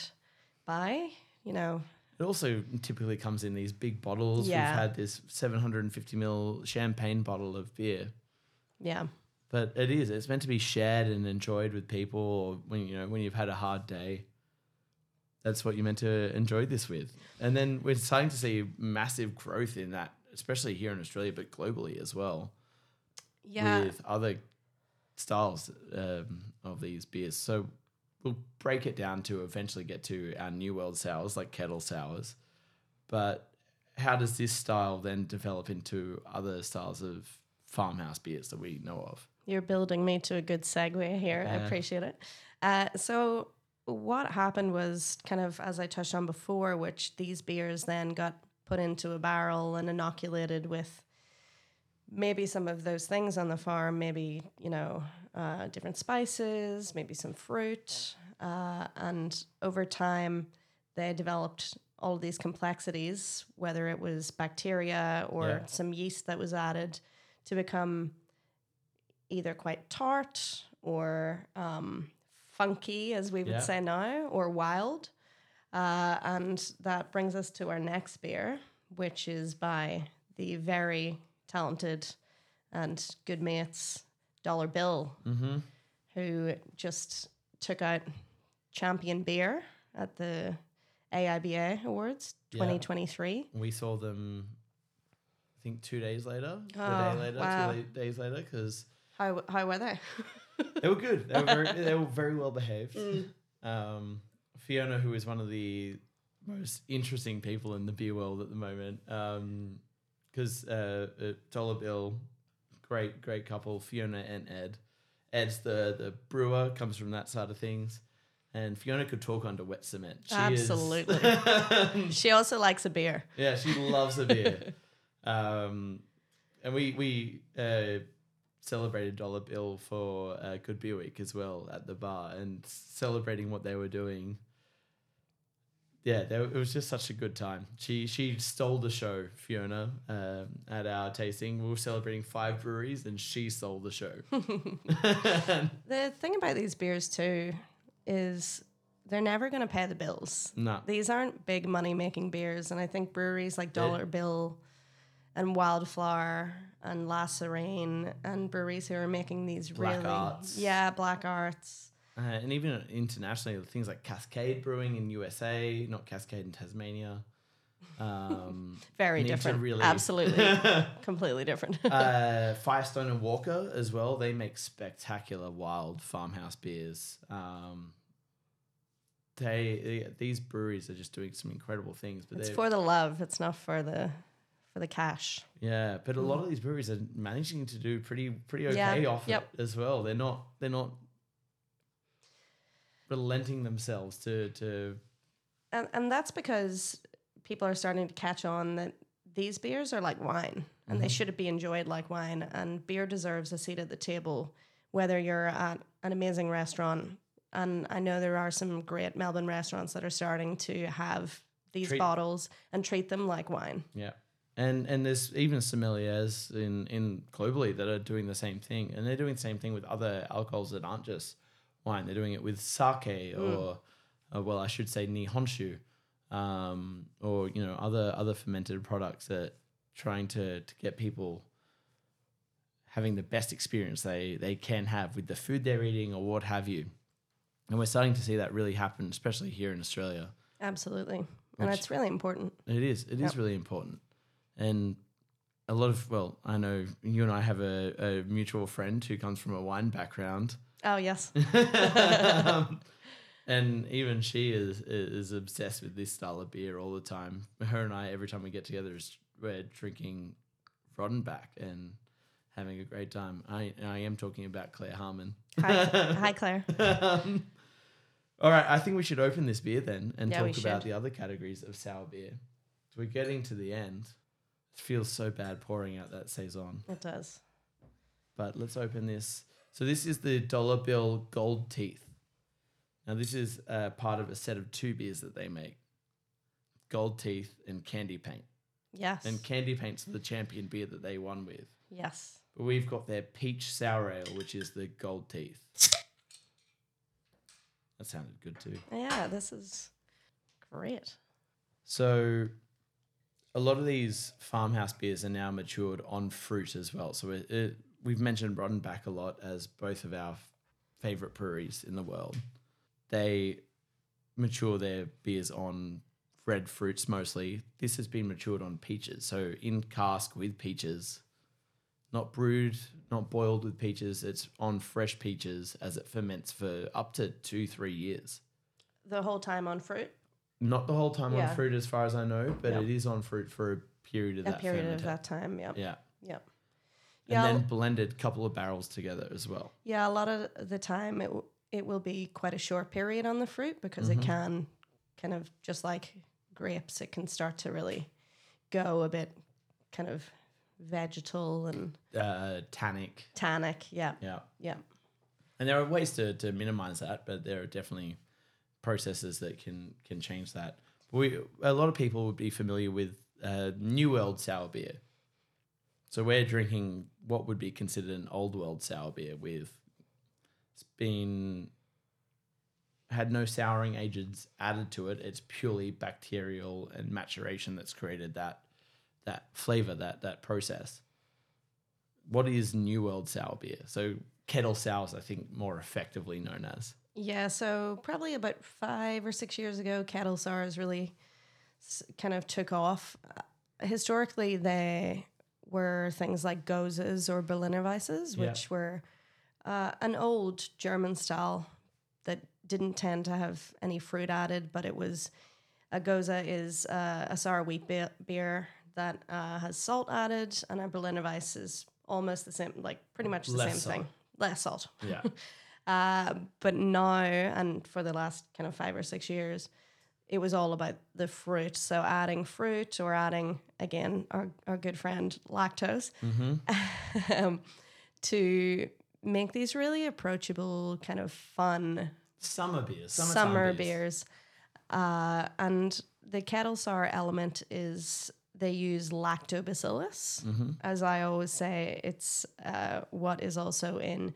[SPEAKER 2] by, you know.
[SPEAKER 1] It also typically comes in these big bottles.
[SPEAKER 2] Yeah.
[SPEAKER 1] We've had this 750 ml champagne bottle of beer.
[SPEAKER 2] Yeah.
[SPEAKER 1] But it is. It's meant to be shared and enjoyed with people or when you know when you've had a hard day. That's what you're meant to enjoy this with. And then we're starting to see massive growth in that, especially here in Australia, but globally as well,
[SPEAKER 2] Yeah.
[SPEAKER 1] with other styles um, of these beers. So we'll break it down to eventually get to our New World sours like kettle sours. But how does this style then develop into other styles of farmhouse beers that we know of?
[SPEAKER 2] You're building me to a good segue here. I appreciate it. Uh, so, what happened was kind of as I touched on before, which these beers then got put into a barrel and inoculated with maybe some of those things on the farm, maybe, you know, uh, different spices, maybe some fruit. Uh, and over time, they developed all of these complexities, whether it was bacteria or
[SPEAKER 1] Yeah.
[SPEAKER 2] some yeast that was added to become either quite tart or um, funky, as we would
[SPEAKER 1] Yeah.
[SPEAKER 2] say now, or wild. Uh, and that brings us to our next beer, which is by the very talented and good mates Dollar Bill,
[SPEAKER 1] Mm-hmm.
[SPEAKER 2] who just took out champion beer at the AIBA Awards
[SPEAKER 1] Yeah.
[SPEAKER 2] 2023.
[SPEAKER 1] We saw them, I think, two days later, the
[SPEAKER 2] Oh,
[SPEAKER 1] day later,
[SPEAKER 2] wow.
[SPEAKER 1] two days later, because
[SPEAKER 2] How, how were they?
[SPEAKER 1] they were good. They were very, <laughs> they were very well behaved.
[SPEAKER 2] Mm.
[SPEAKER 1] Um, Fiona, who is one of the most interesting people in the beer world at the moment, because uh, uh, Dollar Bill, great great couple, Fiona and Ed. Ed's the the brewer, comes from that side of things, and Fiona could talk under wet cement. She is-
[SPEAKER 2] Absolutely. <laughs> she also likes a beer.
[SPEAKER 1] yeah, she loves a beer. <laughs> um, and we we uh, celebrated Dollar Bill for uh, Good Beer Week as well at the bar, and celebrating what they were doing. Yeah, they, it was just such a good time. She she stole the show, Fiona, um, at our tasting. We were celebrating five breweries, and she stole the show. <laughs>
[SPEAKER 2] The thing about these beers too is they're never going to pay the bills.
[SPEAKER 1] no,
[SPEAKER 2] These aren't big money making beers, and I think breweries like Dollar Bill and Wildflower and La Sirène and breweries who are making these
[SPEAKER 1] Black
[SPEAKER 2] really
[SPEAKER 1] Arts.
[SPEAKER 2] yeah Black Arts
[SPEAKER 1] Uh, and even internationally, things like Cascade Brewing in USA, not Cascade in Tasmania. Um, <laughs>
[SPEAKER 2] very different
[SPEAKER 1] really-
[SPEAKER 2] absolutely <laughs> completely different
[SPEAKER 1] uh, <laughs> Firestone and Walker as well. They make spectacular wild farmhouse beers. Um, they, they- these breweries are just doing some incredible things. But
[SPEAKER 2] it's for the love it's not for the for the cash
[SPEAKER 1] yeah, but a lot of these breweries are managing to do pretty pretty
[SPEAKER 2] Yeah,
[SPEAKER 1] okay off
[SPEAKER 2] yep.
[SPEAKER 1] it as well. They're not they're not relenting themselves to to
[SPEAKER 2] and and that's because people are starting to catch on that these beers are like wine and they mm-hmm. should be enjoyed like wine and beer deserves a seat at the table whether you're at an amazing restaurant and I know there are some great Melbourne restaurants that are starting to have these
[SPEAKER 1] Treat-
[SPEAKER 2] bottles and treat them like wine.
[SPEAKER 1] Yeah. And and there's even sommeliers in, in globally that are doing the same thing. And they're doing the same thing with other alcohols that aren't just wine. They're doing it with sake or, uh, well, I should say nihonshu, um, or, you know, other other fermented products that trying to, to get people having the best experience they, they can have with the food they're eating or what have you. And we're starting to see that really happen, especially here in Australia.
[SPEAKER 2] Absolutely. And it's really important.
[SPEAKER 1] It is. It is
[SPEAKER 2] Yep.
[SPEAKER 1] really important. And a lot of, well, I know you and I have a, a mutual friend who comes from a wine background.
[SPEAKER 2] Oh, yes.
[SPEAKER 1] Um, <laughs> <laughs> and even she is is obsessed with this style of beer all the time. Her and I, every time we get together, is we're drinking Rodenbach and having a great time. I I am talking about Claire Harmon.
[SPEAKER 2] Hi, hi <laughs> Claire.
[SPEAKER 1] Um, all right, I think we should open this beer then and
[SPEAKER 2] Yeah,
[SPEAKER 1] talk about the other categories of sour beer. So we're getting to the end. It feels so bad pouring out that saison,
[SPEAKER 2] It does.
[SPEAKER 1] but let's open this. So this is the Dollar Bill Gold Teeth. Now this is uh, part of a set of two beers that they make: Gold Teeth and Candy Paint.
[SPEAKER 2] Yes.
[SPEAKER 1] And Candy Paint's the champion beer that they won with.
[SPEAKER 2] yes.
[SPEAKER 1] But we've got their Peach Sour Ale, which is the Gold Teeth. That sounded good too.
[SPEAKER 2] Yeah, this is great.
[SPEAKER 1] So, a lot of these farmhouse beers are now matured on fruit as well. So, it, it, we've mentioned Rodenbach a lot as both of our favorite breweries in the world. They mature their beers on red fruits mostly. This has been matured on peaches. So, in cask with peaches, not brewed, not boiled with peaches. It's on fresh peaches as it ferments for up to two, three years.
[SPEAKER 2] The whole time on fruit.
[SPEAKER 1] not the whole time
[SPEAKER 2] Yeah.
[SPEAKER 1] on fruit, as far as I know, but
[SPEAKER 2] Yep.
[SPEAKER 1] it is on fruit for a period of
[SPEAKER 2] a
[SPEAKER 1] that
[SPEAKER 2] period of that time. Yeah.
[SPEAKER 1] Yeah,
[SPEAKER 2] Yeah.
[SPEAKER 1] And
[SPEAKER 2] Yeah.
[SPEAKER 1] then blended a couple of barrels together as well.
[SPEAKER 2] Yeah, a lot of the time it w- it will be quite a short period on the fruit because
[SPEAKER 1] Mm-hmm.
[SPEAKER 2] it can kind of just like grapes, it can start to really go a bit kind of vegetal and
[SPEAKER 1] Uh, tannic.
[SPEAKER 2] tannic. Yeah,
[SPEAKER 1] Yeah.
[SPEAKER 2] yeah,
[SPEAKER 1] And there are ways to, to minimize that, but there are definitely processes that can can change that. We a lot of people would be familiar with uh, New World sour beer. So we're drinking what would be considered an old world sour beer with it's been had no souring agents added to it. It's purely bacterial and maturation that's created that that flavor, that that process. What is New World sour beer? So kettle sours, I think, more effectively known as.
[SPEAKER 2] yeah. So probably about five or six years ago, kettle sours really kind of took off. Uh, historically, they were things like Goses or Berliner Weisses,
[SPEAKER 1] Yeah.
[SPEAKER 2] which were uh, an old German style that didn't tend to have any fruit added, but it was a Gose is uh, a sour wheat be- beer that uh, has salt added, and a Berliner Weisse is almost the same, like pretty much the
[SPEAKER 1] Less
[SPEAKER 2] same
[SPEAKER 1] salt.
[SPEAKER 2] thing, less salt.
[SPEAKER 1] Yeah. <laughs>
[SPEAKER 2] Uh, but now, and for the last kind of five or six years, it was all about the fruit. So adding fruit or adding, again, our, our good friend lactose <laughs> um, to make these really approachable, kind of fun
[SPEAKER 1] Summer beers.
[SPEAKER 2] summer,
[SPEAKER 1] summertime
[SPEAKER 2] beers. Uh, and the kettle sour element is they use lactobacillus. As I always say, it's uh, what is also in,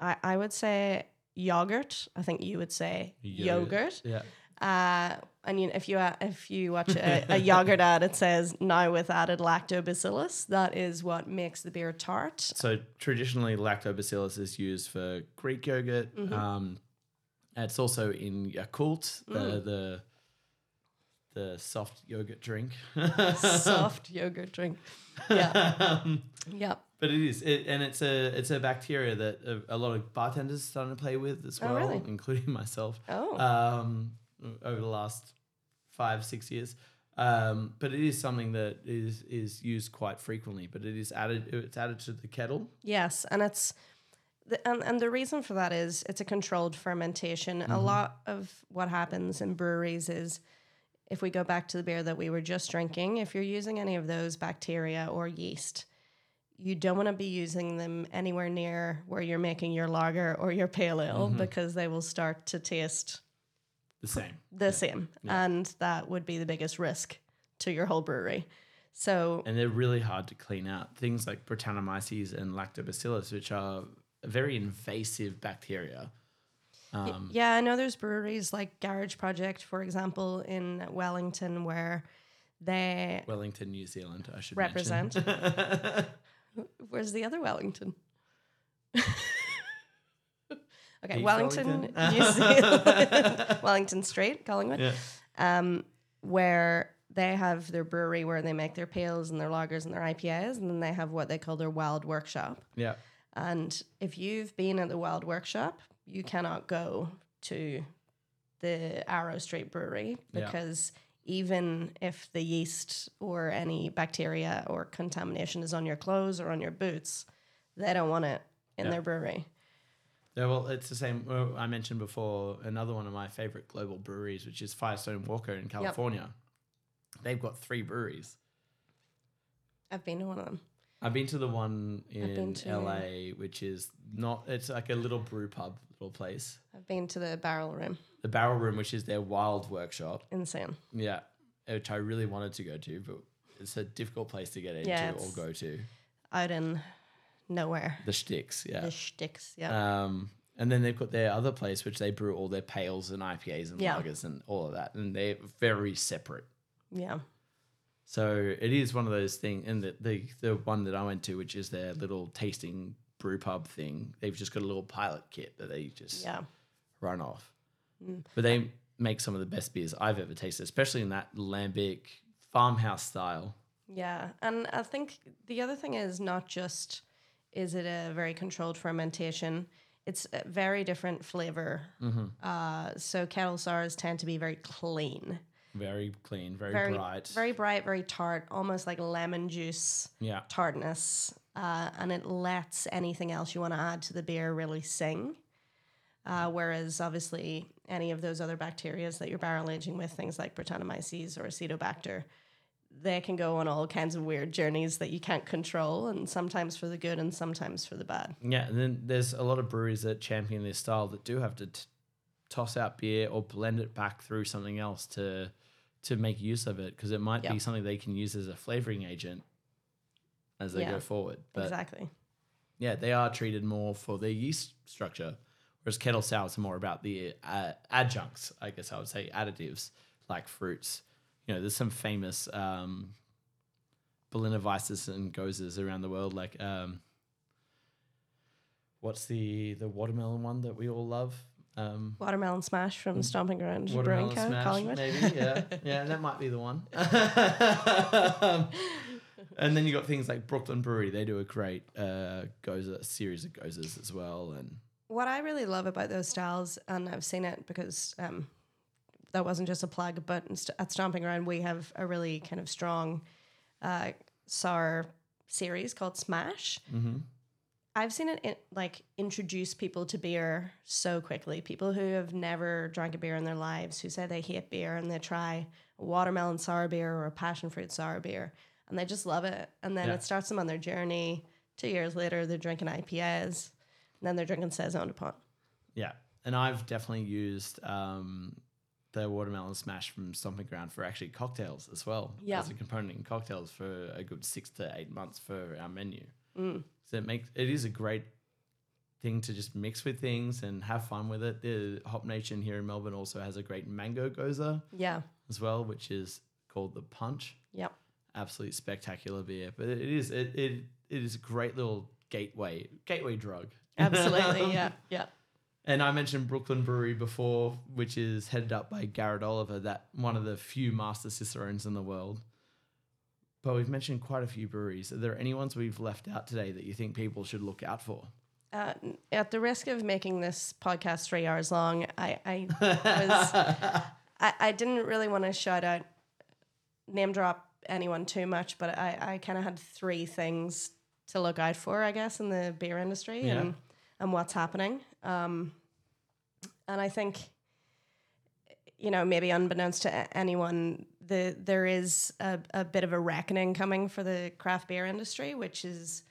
[SPEAKER 2] I, I would say yogurt. I think you would say yogurt.
[SPEAKER 1] Yeah.
[SPEAKER 2] Uh, and you, if you uh, if you watch a, a <laughs> yogurt ad, it says now with added lactobacillus. That is what makes the beer tart.
[SPEAKER 1] So traditionally, lactobacillus is used for Greek yogurt.
[SPEAKER 2] Mm-hmm.
[SPEAKER 1] Um, it's also in Yakult, the
[SPEAKER 2] Mm.
[SPEAKER 1] the the soft yogurt drink. <laughs>
[SPEAKER 2] Soft <laughs> yogurt drink. Yeah. Yep.
[SPEAKER 1] But it is, it, and it's a it's a bacteria that a, a lot of bartenders are starting to play with as
[SPEAKER 2] Oh,
[SPEAKER 1] well,
[SPEAKER 2] really?
[SPEAKER 1] including myself.
[SPEAKER 2] Oh.
[SPEAKER 1] um, over the last five six years. Um, but it is something that is is used quite frequently. But it is added it's added to the kettle.
[SPEAKER 2] Yes, and it's the, and, and the reason for that is it's a controlled fermentation. A lot of what happens in breweries is if we go back to the beer that we were just drinking, if you're using any of those bacteria or yeast, you don't want to be using them anywhere near where you're making your lager or your pale ale because they will start to taste
[SPEAKER 1] The same.
[SPEAKER 2] the same, and that would be the biggest risk to your whole brewery. So
[SPEAKER 1] and they're really hard to clean out. Things like Brettanomyces and Lactobacillus, which are very invasive bacteria. Um,
[SPEAKER 2] Yeah, I know there's breweries like Garage Project, for example, in Wellington, where they
[SPEAKER 1] Wellington, New Zealand, I should
[SPEAKER 2] represent. <laughs> Where's the other Wellington? <laughs> okay,
[SPEAKER 1] East
[SPEAKER 2] Wellington,
[SPEAKER 1] Wellington? <laughs>
[SPEAKER 2] New Zealand, <laughs> Wellington Street, Collingwood,
[SPEAKER 1] yeah.
[SPEAKER 2] um, where they have their brewery where they make their pales and their lagers and their IPAs, and then they have what they call their Wild Workshop.
[SPEAKER 1] Yeah.
[SPEAKER 2] And if you've been at the Wild Workshop, you cannot go to the Aro Street Brewery
[SPEAKER 1] Yeah.
[SPEAKER 2] because even if the yeast or any bacteria or contamination is on your clothes or on your boots, they don't want it in
[SPEAKER 1] Yeah.
[SPEAKER 2] their brewery.
[SPEAKER 1] Yeah, well, it's the same. well, I mentioned before another one of my favorite global breweries, which is Firestone Walker in California. They've got three breweries.
[SPEAKER 2] I've been to one of them.
[SPEAKER 1] I've been to the one
[SPEAKER 2] been
[SPEAKER 1] in
[SPEAKER 2] to-
[SPEAKER 1] LA, which is not. It's like a little brew pub, little place.
[SPEAKER 2] I've been to the Barrel Room.
[SPEAKER 1] The Barrel Room, which is their wild workshop.
[SPEAKER 2] Insane.
[SPEAKER 1] Yeah, which I really wanted to go to, but it's a difficult place to get into or go to.
[SPEAKER 2] Out in nowhere.
[SPEAKER 1] The Sticks, yeah.
[SPEAKER 2] The shticks. Yeah.
[SPEAKER 1] Um, and then they've got their other place, which they brew all their pales and IPAs and
[SPEAKER 2] Yeah.
[SPEAKER 1] lagers and all of that, and they're very separate.
[SPEAKER 2] yeah.
[SPEAKER 1] So it is one of those things, and the, the the one that I went to, which is their little tasting brew pub thing, they've just got a little pilot kit that they just
[SPEAKER 2] Yeah.
[SPEAKER 1] run off.
[SPEAKER 2] Mm.
[SPEAKER 1] But they make some of the best beers I've ever tasted, especially in that lambic farmhouse style.
[SPEAKER 2] Yeah, and I think the other thing is not just is it a very controlled fermentation, it's a very different flavor.
[SPEAKER 1] Mm-hmm.
[SPEAKER 2] Uh, so kettle sours tend to be very clean,
[SPEAKER 1] Very clean, very,
[SPEAKER 2] very
[SPEAKER 1] bright.
[SPEAKER 2] very bright, very tart, almost like lemon juice
[SPEAKER 1] yeah.
[SPEAKER 2] tartness, uh, and it lets anything else you want to add to the beer really sing. Uh, whereas obviously any of those other bacteria that you're barrel aging with, things like Brettanomyces or Acetobacter, they can go on all kinds of weird journeys that you can't control, and sometimes for the good and sometimes for the bad.
[SPEAKER 1] Yeah, and then there's a lot of breweries that champion this style that do have to t- toss out beer or blend it back through something else to to make use of it because it might be something they can use as a flavoring agent as they
[SPEAKER 2] Yeah,
[SPEAKER 1] go forward. But
[SPEAKER 2] exactly.
[SPEAKER 1] yeah, they are treated more for their yeast structure, whereas kettle sours are more about the uh, adjuncts. I guess I would say additives like fruits. You know, there's some famous um, Berliner Weisses and Goses around the world. Like, um, what's the the watermelon one that we all love? Um,
[SPEAKER 2] Watermelon Smash from Stomping Ground Brewing Co. Collingwood.
[SPEAKER 1] maybe. Yeah, <laughs> yeah, that might be the one. Um, <laughs> and then you got things like Brooklyn Brewery. They do a great uh, gose series of goses as well. And
[SPEAKER 2] what I really love about those styles, and I've seen it because um, that wasn't just a plug, but st- at Stomping Ground, we have a really kind of strong uh, sour series called Smash. I've seen it in, like introduce people to beer so quickly. People who have never drank a beer in their lives, who say they hate beer, and they try a watermelon sour beer or a passion fruit sour beer, and they just love it. And then
[SPEAKER 1] Yeah.
[SPEAKER 2] it starts them on their journey. Two years later, they're drinking IPAs, and then they're drinking Saison Dupont.
[SPEAKER 1] yeah, and I've definitely used um, the watermelon smash from Stomping Ground for actually cocktails as well.
[SPEAKER 2] Yeah.
[SPEAKER 1] as a component in cocktails for a good six to eight months for our menu.
[SPEAKER 2] Mm.
[SPEAKER 1] So it makes it is a great thing to just mix with things and have fun with it. The Hop Nation here in Melbourne also has a great mango gose
[SPEAKER 2] Yeah.
[SPEAKER 1] as well, which is called the Punch.
[SPEAKER 2] Yep.
[SPEAKER 1] Absolutely spectacular beer, but it is it it, it is a great little gateway gateway drug.
[SPEAKER 2] Absolutely. <laughs> yeah. Yeah.
[SPEAKER 1] And I mentioned Brooklyn Brewery before, which is headed up by Garrett Oliver, that one of the few master cicerones in the world. But we've mentioned quite a few breweries. Are there any ones we've left out today that you think people should look out for?
[SPEAKER 2] Uh, at the risk of making this podcast three hours long, I, I <laughs> was I, I didn't really want to shout out name drop anyone too much, but I, I kind of had three things to look out for, I guess, in the beer industry
[SPEAKER 1] Yeah.
[SPEAKER 2] and and what's happening. Um, and I think you know, maybe unbeknownst to anyone, the there is a, a bit of a reckoning coming for the craft beer industry, which is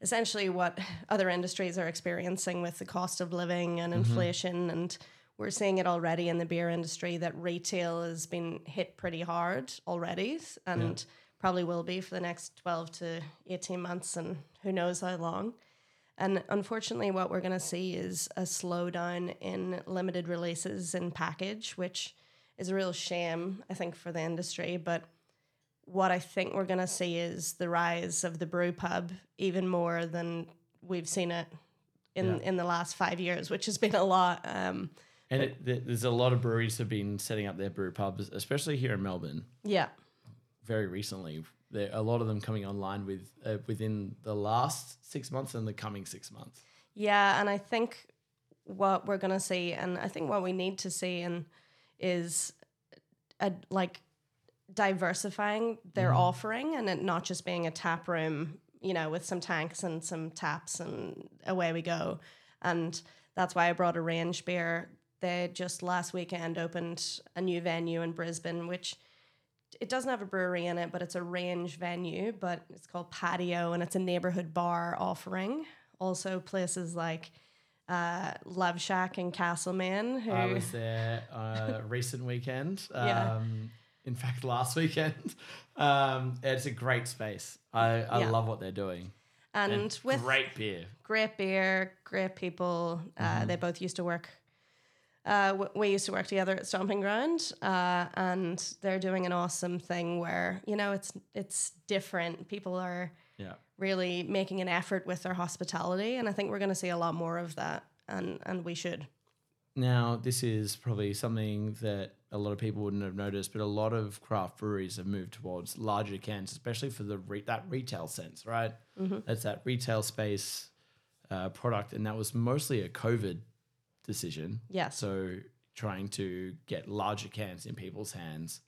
[SPEAKER 2] essentially what other industries are experiencing with the cost of living and inflation. And we're seeing it already in the beer industry that retail has been hit pretty hard already and probably will be for the next 12 to 18 months and who knows how long and unfortunately, what we're going to see is a slowdown in limited releases and package, which is a real shame, I think, for the industry. But what I think we're going to see is the rise of the brew pub even more than we've seen it in,
[SPEAKER 1] Yeah.
[SPEAKER 2] in the last five years, which has been a lot. Um,
[SPEAKER 1] And it, there's a lot of breweries have been setting up their brew pubs, especially here in Melbourne,
[SPEAKER 2] yeah.
[SPEAKER 1] very recently. There a lot of them coming online with uh, within the last six months and the coming six months.
[SPEAKER 2] Yeah, and I think what we're gonna see, and I think what we need to see, and is a, like diversifying their offering, and it not just being a tap room, you know, with some tanks and some taps, and away we go. And that's why I brought a range beer. They just last weekend opened a new venue in Brisbane, which it doesn't have a brewery in it, but it's a range venue, but it's called Patio and it's a neighborhood bar offering. Also, places like uh, Love Shack and Castlemaine, who
[SPEAKER 1] I was there uh, recent weekend. <laughs> Um,
[SPEAKER 2] Yeah.
[SPEAKER 1] In fact, last weekend. <laughs> Um, it's a great space. I, I
[SPEAKER 2] Yeah.
[SPEAKER 1] love what they're doing.
[SPEAKER 2] and, with
[SPEAKER 1] great beer.
[SPEAKER 2] great beer, great people. Uh,
[SPEAKER 1] Mm-hmm.
[SPEAKER 2] They both used to work. Uh, we used to work together at Stomping Ground, uh, and they're doing an awesome thing where you know it's it's different. People are
[SPEAKER 1] Yeah.
[SPEAKER 2] really making an effort with their hospitality, and I think we're going to see a lot more of that, and and we should.
[SPEAKER 1] Now, this is probably something that a lot of people wouldn't have noticed, but a lot of craft breweries have moved towards larger cans, especially for the re- that retail sense, right? That's that retail space uh, product, and that was mostly a COVID decision.
[SPEAKER 2] Yes.
[SPEAKER 1] So trying to get larger cans in people's hands.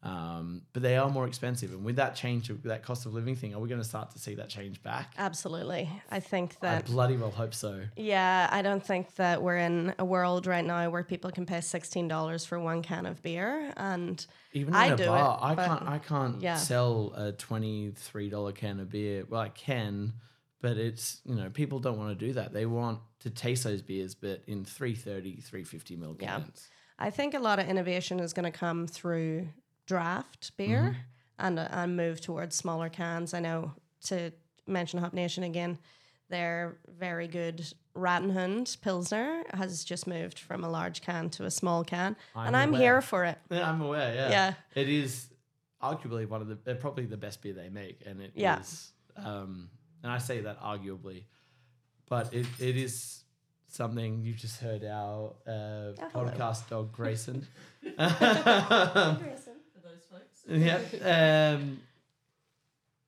[SPEAKER 1] Um, but they are more expensive, and with that change, of that cost of living thing, are we going to start to see that change back?
[SPEAKER 2] Absolutely. I think
[SPEAKER 1] I
[SPEAKER 2] that
[SPEAKER 1] bloody well hope so.
[SPEAKER 2] Yeah, I don't think that we're in a world right now where people can pay sixteen dollars for one can of beer, and
[SPEAKER 1] Even
[SPEAKER 2] I
[SPEAKER 1] in a
[SPEAKER 2] do it,
[SPEAKER 1] bar, I can't. I can't
[SPEAKER 2] yeah.
[SPEAKER 1] sell a twenty-three dollar can of beer. Well, I can, but it's you know people don't want to do that. They want to taste those beers, but in 330, 350 mil
[SPEAKER 2] Yeah.
[SPEAKER 1] cans.
[SPEAKER 2] I think a lot of innovation is going to come through draft beer and uh, and move towards smaller cans. I know to mention Hop Nation again, their very good Rattenhund Pilsner has just moved from a large can to a small can,
[SPEAKER 1] I'm
[SPEAKER 2] and I'm
[SPEAKER 1] aware.
[SPEAKER 2] here for it.
[SPEAKER 1] Yeah, I'm aware. Yeah,
[SPEAKER 2] Yeah.
[SPEAKER 1] It is arguably one of the, probably the best beer they make, and it is.
[SPEAKER 2] Yeah.
[SPEAKER 1] Um, and I say that arguably, but it, it is something you just heard our uh,
[SPEAKER 2] Oh, hello.
[SPEAKER 1] podcast dog Grayson. <laughs>
[SPEAKER 3] for those folks.
[SPEAKER 1] yeah. Um,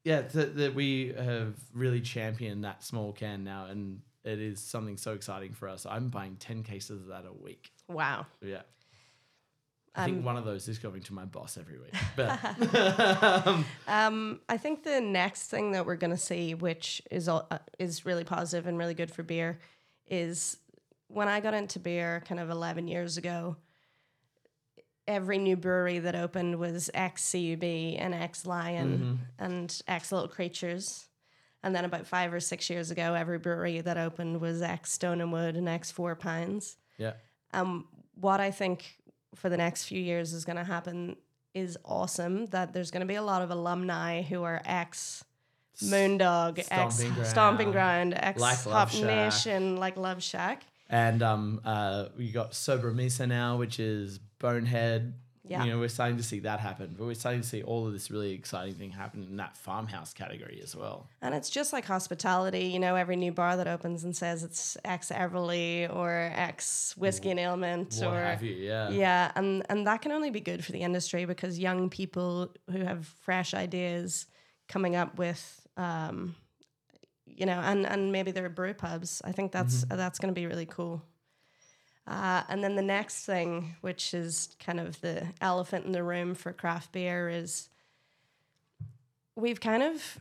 [SPEAKER 1] yeah, that that we have really championed that small can now, and it is something so exciting for us. I'm buying 10 cases of that a week.
[SPEAKER 2] Wow.
[SPEAKER 1] Yeah. I think
[SPEAKER 2] Um,
[SPEAKER 1] one of those is going to my boss every week. But <laughs> um,
[SPEAKER 2] Um, I think the next thing that we're going to see, which is all, uh, is really positive and really good for beer, is when I got into beer kind of eleven years ago. Every new brewery that opened was ex CUB and ex Lion and ex Little Creatures, and then about five or six years ago, every brewery that opened was ex Stone and Wood and ex Four Pines.
[SPEAKER 1] yeah,
[SPEAKER 2] Um, what I think for the next few years is going to happen is awesome. That there's going to be a lot of alumni who are ex Moondog, ex
[SPEAKER 1] Stomping
[SPEAKER 2] Stomping
[SPEAKER 1] Ground,
[SPEAKER 2] ex
[SPEAKER 1] like Shack.
[SPEAKER 2] Nation, like Love Shack.
[SPEAKER 1] and um, uh, we got Sober Misa now, which is Bonehead.
[SPEAKER 2] Yeah.
[SPEAKER 1] You know, we're starting to see that happen, but we're starting to see all of this really exciting thing happen in that farmhouse category as well.
[SPEAKER 2] And it's just like hospitality, you know, every new bar that opens and says it's ex Everleigh or ex Whiskey and Alement
[SPEAKER 1] What
[SPEAKER 2] or
[SPEAKER 1] have you? Yeah.
[SPEAKER 2] Yeah, and and that can only be good for the industry because young people who have fresh ideas coming up with, um, you know, and and maybe there are brew pubs. I think that's that's going to be really cool. Uh, and then the next thing, which is kind of the elephant in the room for craft beer, is we've kind of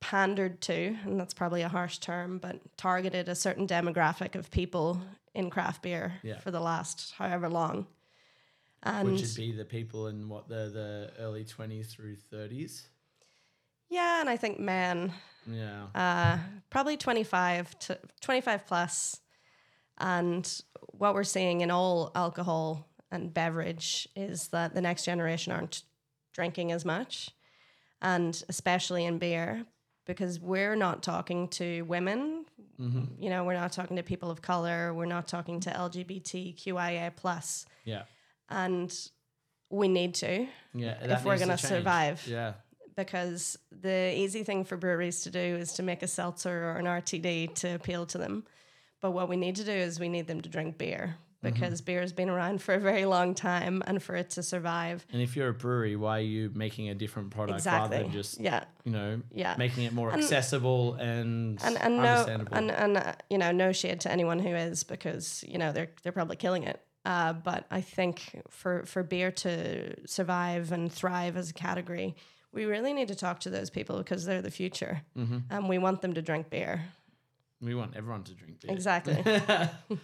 [SPEAKER 2] pandered to, and that's probably a harsh term, but targeted a certain demographic of people in craft beer
[SPEAKER 1] Yeah.
[SPEAKER 2] for the last however long. And
[SPEAKER 1] Which would be the people in what the the early twenties through thirties.
[SPEAKER 2] yeah, and I think men,
[SPEAKER 1] Yeah.
[SPEAKER 2] uh, probably 25 to 25 plus. And what we're seeing in all alcohol and beverage is that the next generation aren't drinking as much, and especially in beer, because we're not talking to women.
[SPEAKER 1] Mm-hmm.
[SPEAKER 2] You know, we're not talking to people of color. We're not talking to LGBTQIA plus,
[SPEAKER 1] Yeah.
[SPEAKER 2] and we need to
[SPEAKER 1] Yeah.
[SPEAKER 2] If we're
[SPEAKER 1] needs to
[SPEAKER 2] survive.
[SPEAKER 1] Yeah.
[SPEAKER 2] because the easy thing for breweries to do is to make a seltzer or an RTD to appeal to them. But what we need to do is we need them to drink beer because beer has been around for a very long time and for it to survive.
[SPEAKER 1] And if you're a brewery, why are you making a different product
[SPEAKER 2] Exactly.
[SPEAKER 1] rather than just
[SPEAKER 2] yeah.
[SPEAKER 1] you know
[SPEAKER 2] Yeah.
[SPEAKER 1] making it more
[SPEAKER 2] And-
[SPEAKER 1] accessible and,
[SPEAKER 2] And and no
[SPEAKER 1] understandable?
[SPEAKER 2] and and uh, you know no shade to anyone who is because you know they're they're probably killing it. Uh, but I think for for beer to survive and thrive as a category, we really need to talk to those people because they're the future,
[SPEAKER 1] Mhm.
[SPEAKER 2] and we want them to drink beer.
[SPEAKER 1] We want everyone to drink beer.
[SPEAKER 2] Exactly. <laughs>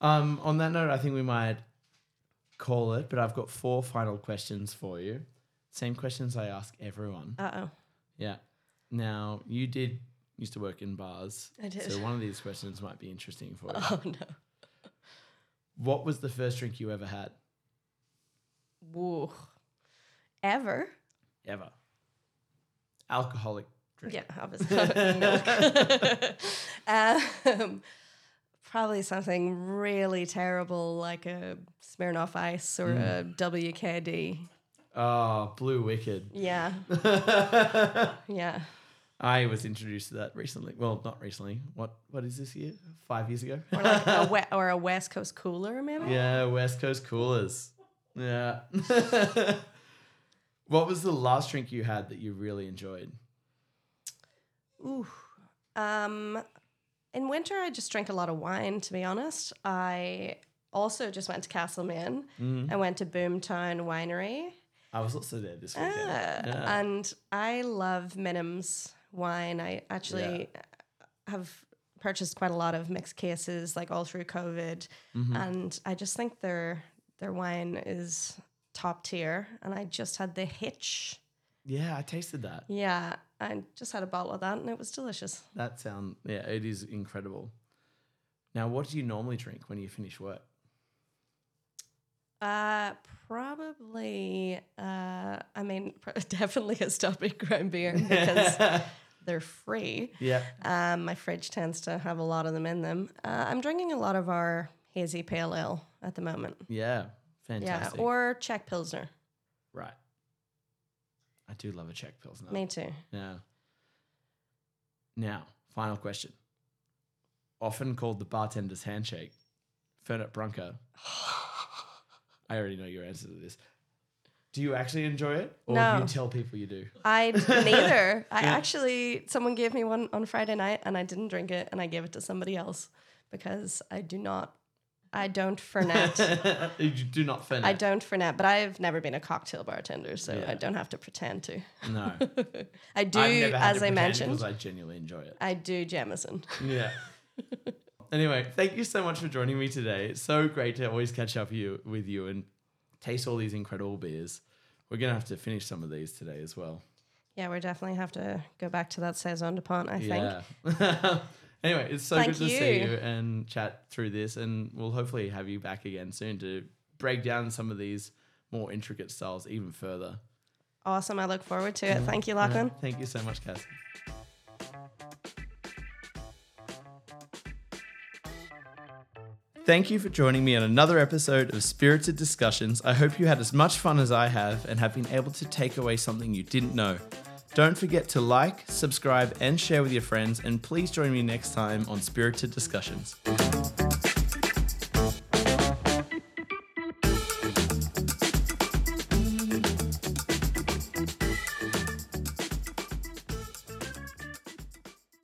[SPEAKER 1] um, on that note, I think we might call it, but I've got four final questions for you. Same questions I ask everyone.
[SPEAKER 2] Uh oh.
[SPEAKER 1] Yeah. Now, you did used to work in bars.
[SPEAKER 2] I did.
[SPEAKER 1] So one of these questions might be interesting for you. <laughs>
[SPEAKER 2] Oh no.
[SPEAKER 1] What was the first drink you ever had?
[SPEAKER 2] Whoa. Ever?
[SPEAKER 1] Ever. Alcoholic drink.
[SPEAKER 2] Yeah, obviously. <laughs> Milk. <laughs> um, probably something really terrible like a Smirnoff Ice or a WKD.
[SPEAKER 1] Oh, Blue Wicked.
[SPEAKER 2] Yeah. <laughs> Yeah.
[SPEAKER 1] I was introduced to that recently. Well, not recently. What what is this year? Five years ago?
[SPEAKER 2] Or like a we- or a West Coast cooler, maybe?
[SPEAKER 1] yeah, West Coast coolers. Yeah. what was the last drink you had that you really enjoyed?
[SPEAKER 2] Ooh. Um, in winter, I just drink a lot of wine, to be honest. I also just went to Castlemaine.
[SPEAKER 1] Mm.
[SPEAKER 2] I went to Boomtown Winery.
[SPEAKER 1] I was also there this weekend.
[SPEAKER 2] Ah,
[SPEAKER 1] Yeah.
[SPEAKER 2] And I love Minim's wine. I actually have purchased quite a lot of mixed cases, like all through COVID,
[SPEAKER 1] Mm-hmm.
[SPEAKER 2] and I just think their their wine is top tier. And I just had the Hitch.
[SPEAKER 1] yeah, I tasted that.
[SPEAKER 2] Yeah, I just had a bottle of that, and it was delicious.
[SPEAKER 1] That sound yeah, it is incredible. Now, what do you normally drink when you finish work?
[SPEAKER 2] Uh, probably. Uh, I mean, <laughs> definitely a stubby ground beer because <laughs> they're free.
[SPEAKER 1] Yeah.
[SPEAKER 2] Um, my fridge tends to have a lot of them in them. Uh, I'm drinking a lot of our hazy pale ale at the moment.
[SPEAKER 1] Yeah. Fantastic.
[SPEAKER 2] Yeah, or Czech Pilsner.
[SPEAKER 1] right. I do love a Czech Pilsner.
[SPEAKER 2] Me too.
[SPEAKER 1] Yeah. Now, final question. Often called the bartender's handshake, Fernet Branca. <sighs> I already know your answer to this. Do you actually enjoy it? Or do
[SPEAKER 2] No.
[SPEAKER 1] you tell people you do?
[SPEAKER 2] I <laughs> neither. I
[SPEAKER 1] Yeah.
[SPEAKER 2] actually someone gave me one on Friday night and I didn't drink it and I gave it to somebody else because I do not. I don't <laughs> fernet.
[SPEAKER 1] you do not Fernet.
[SPEAKER 2] I don't fernet, but I've never been a cocktail bartender, so
[SPEAKER 1] Yeah.
[SPEAKER 2] I don't have to pretend to.
[SPEAKER 1] No. <laughs>
[SPEAKER 2] I do,
[SPEAKER 1] I've never had
[SPEAKER 2] as
[SPEAKER 1] to
[SPEAKER 2] I mentioned,
[SPEAKER 1] because I genuinely enjoy it.
[SPEAKER 2] I do Jamison.
[SPEAKER 1] Yeah. <laughs> anyway, thank you so much for joining me today. It's so great to always catch up you with you and taste all these incredible beers. We're gonna have to finish some of these today as well.
[SPEAKER 2] Yeah, we definitely have to go back to that Saison Dupont. I think.
[SPEAKER 1] Anyway, it's so
[SPEAKER 2] Thank
[SPEAKER 1] good to see
[SPEAKER 2] you.
[SPEAKER 1] and chat through this, and we'll hopefully have you back again soon to break down some of these more intricate styles even further.
[SPEAKER 2] Awesome. I look forward to it. Thank you, Lachlan.
[SPEAKER 1] Thank you so much, Cassie. Thank you for joining me on another episode of Spirited Discussions. I hope you had as much fun as I have and have been able to take away something you didn't know. Don't forget to like, subscribe, and share with your friends, and please join me next time on Spirited Discussions.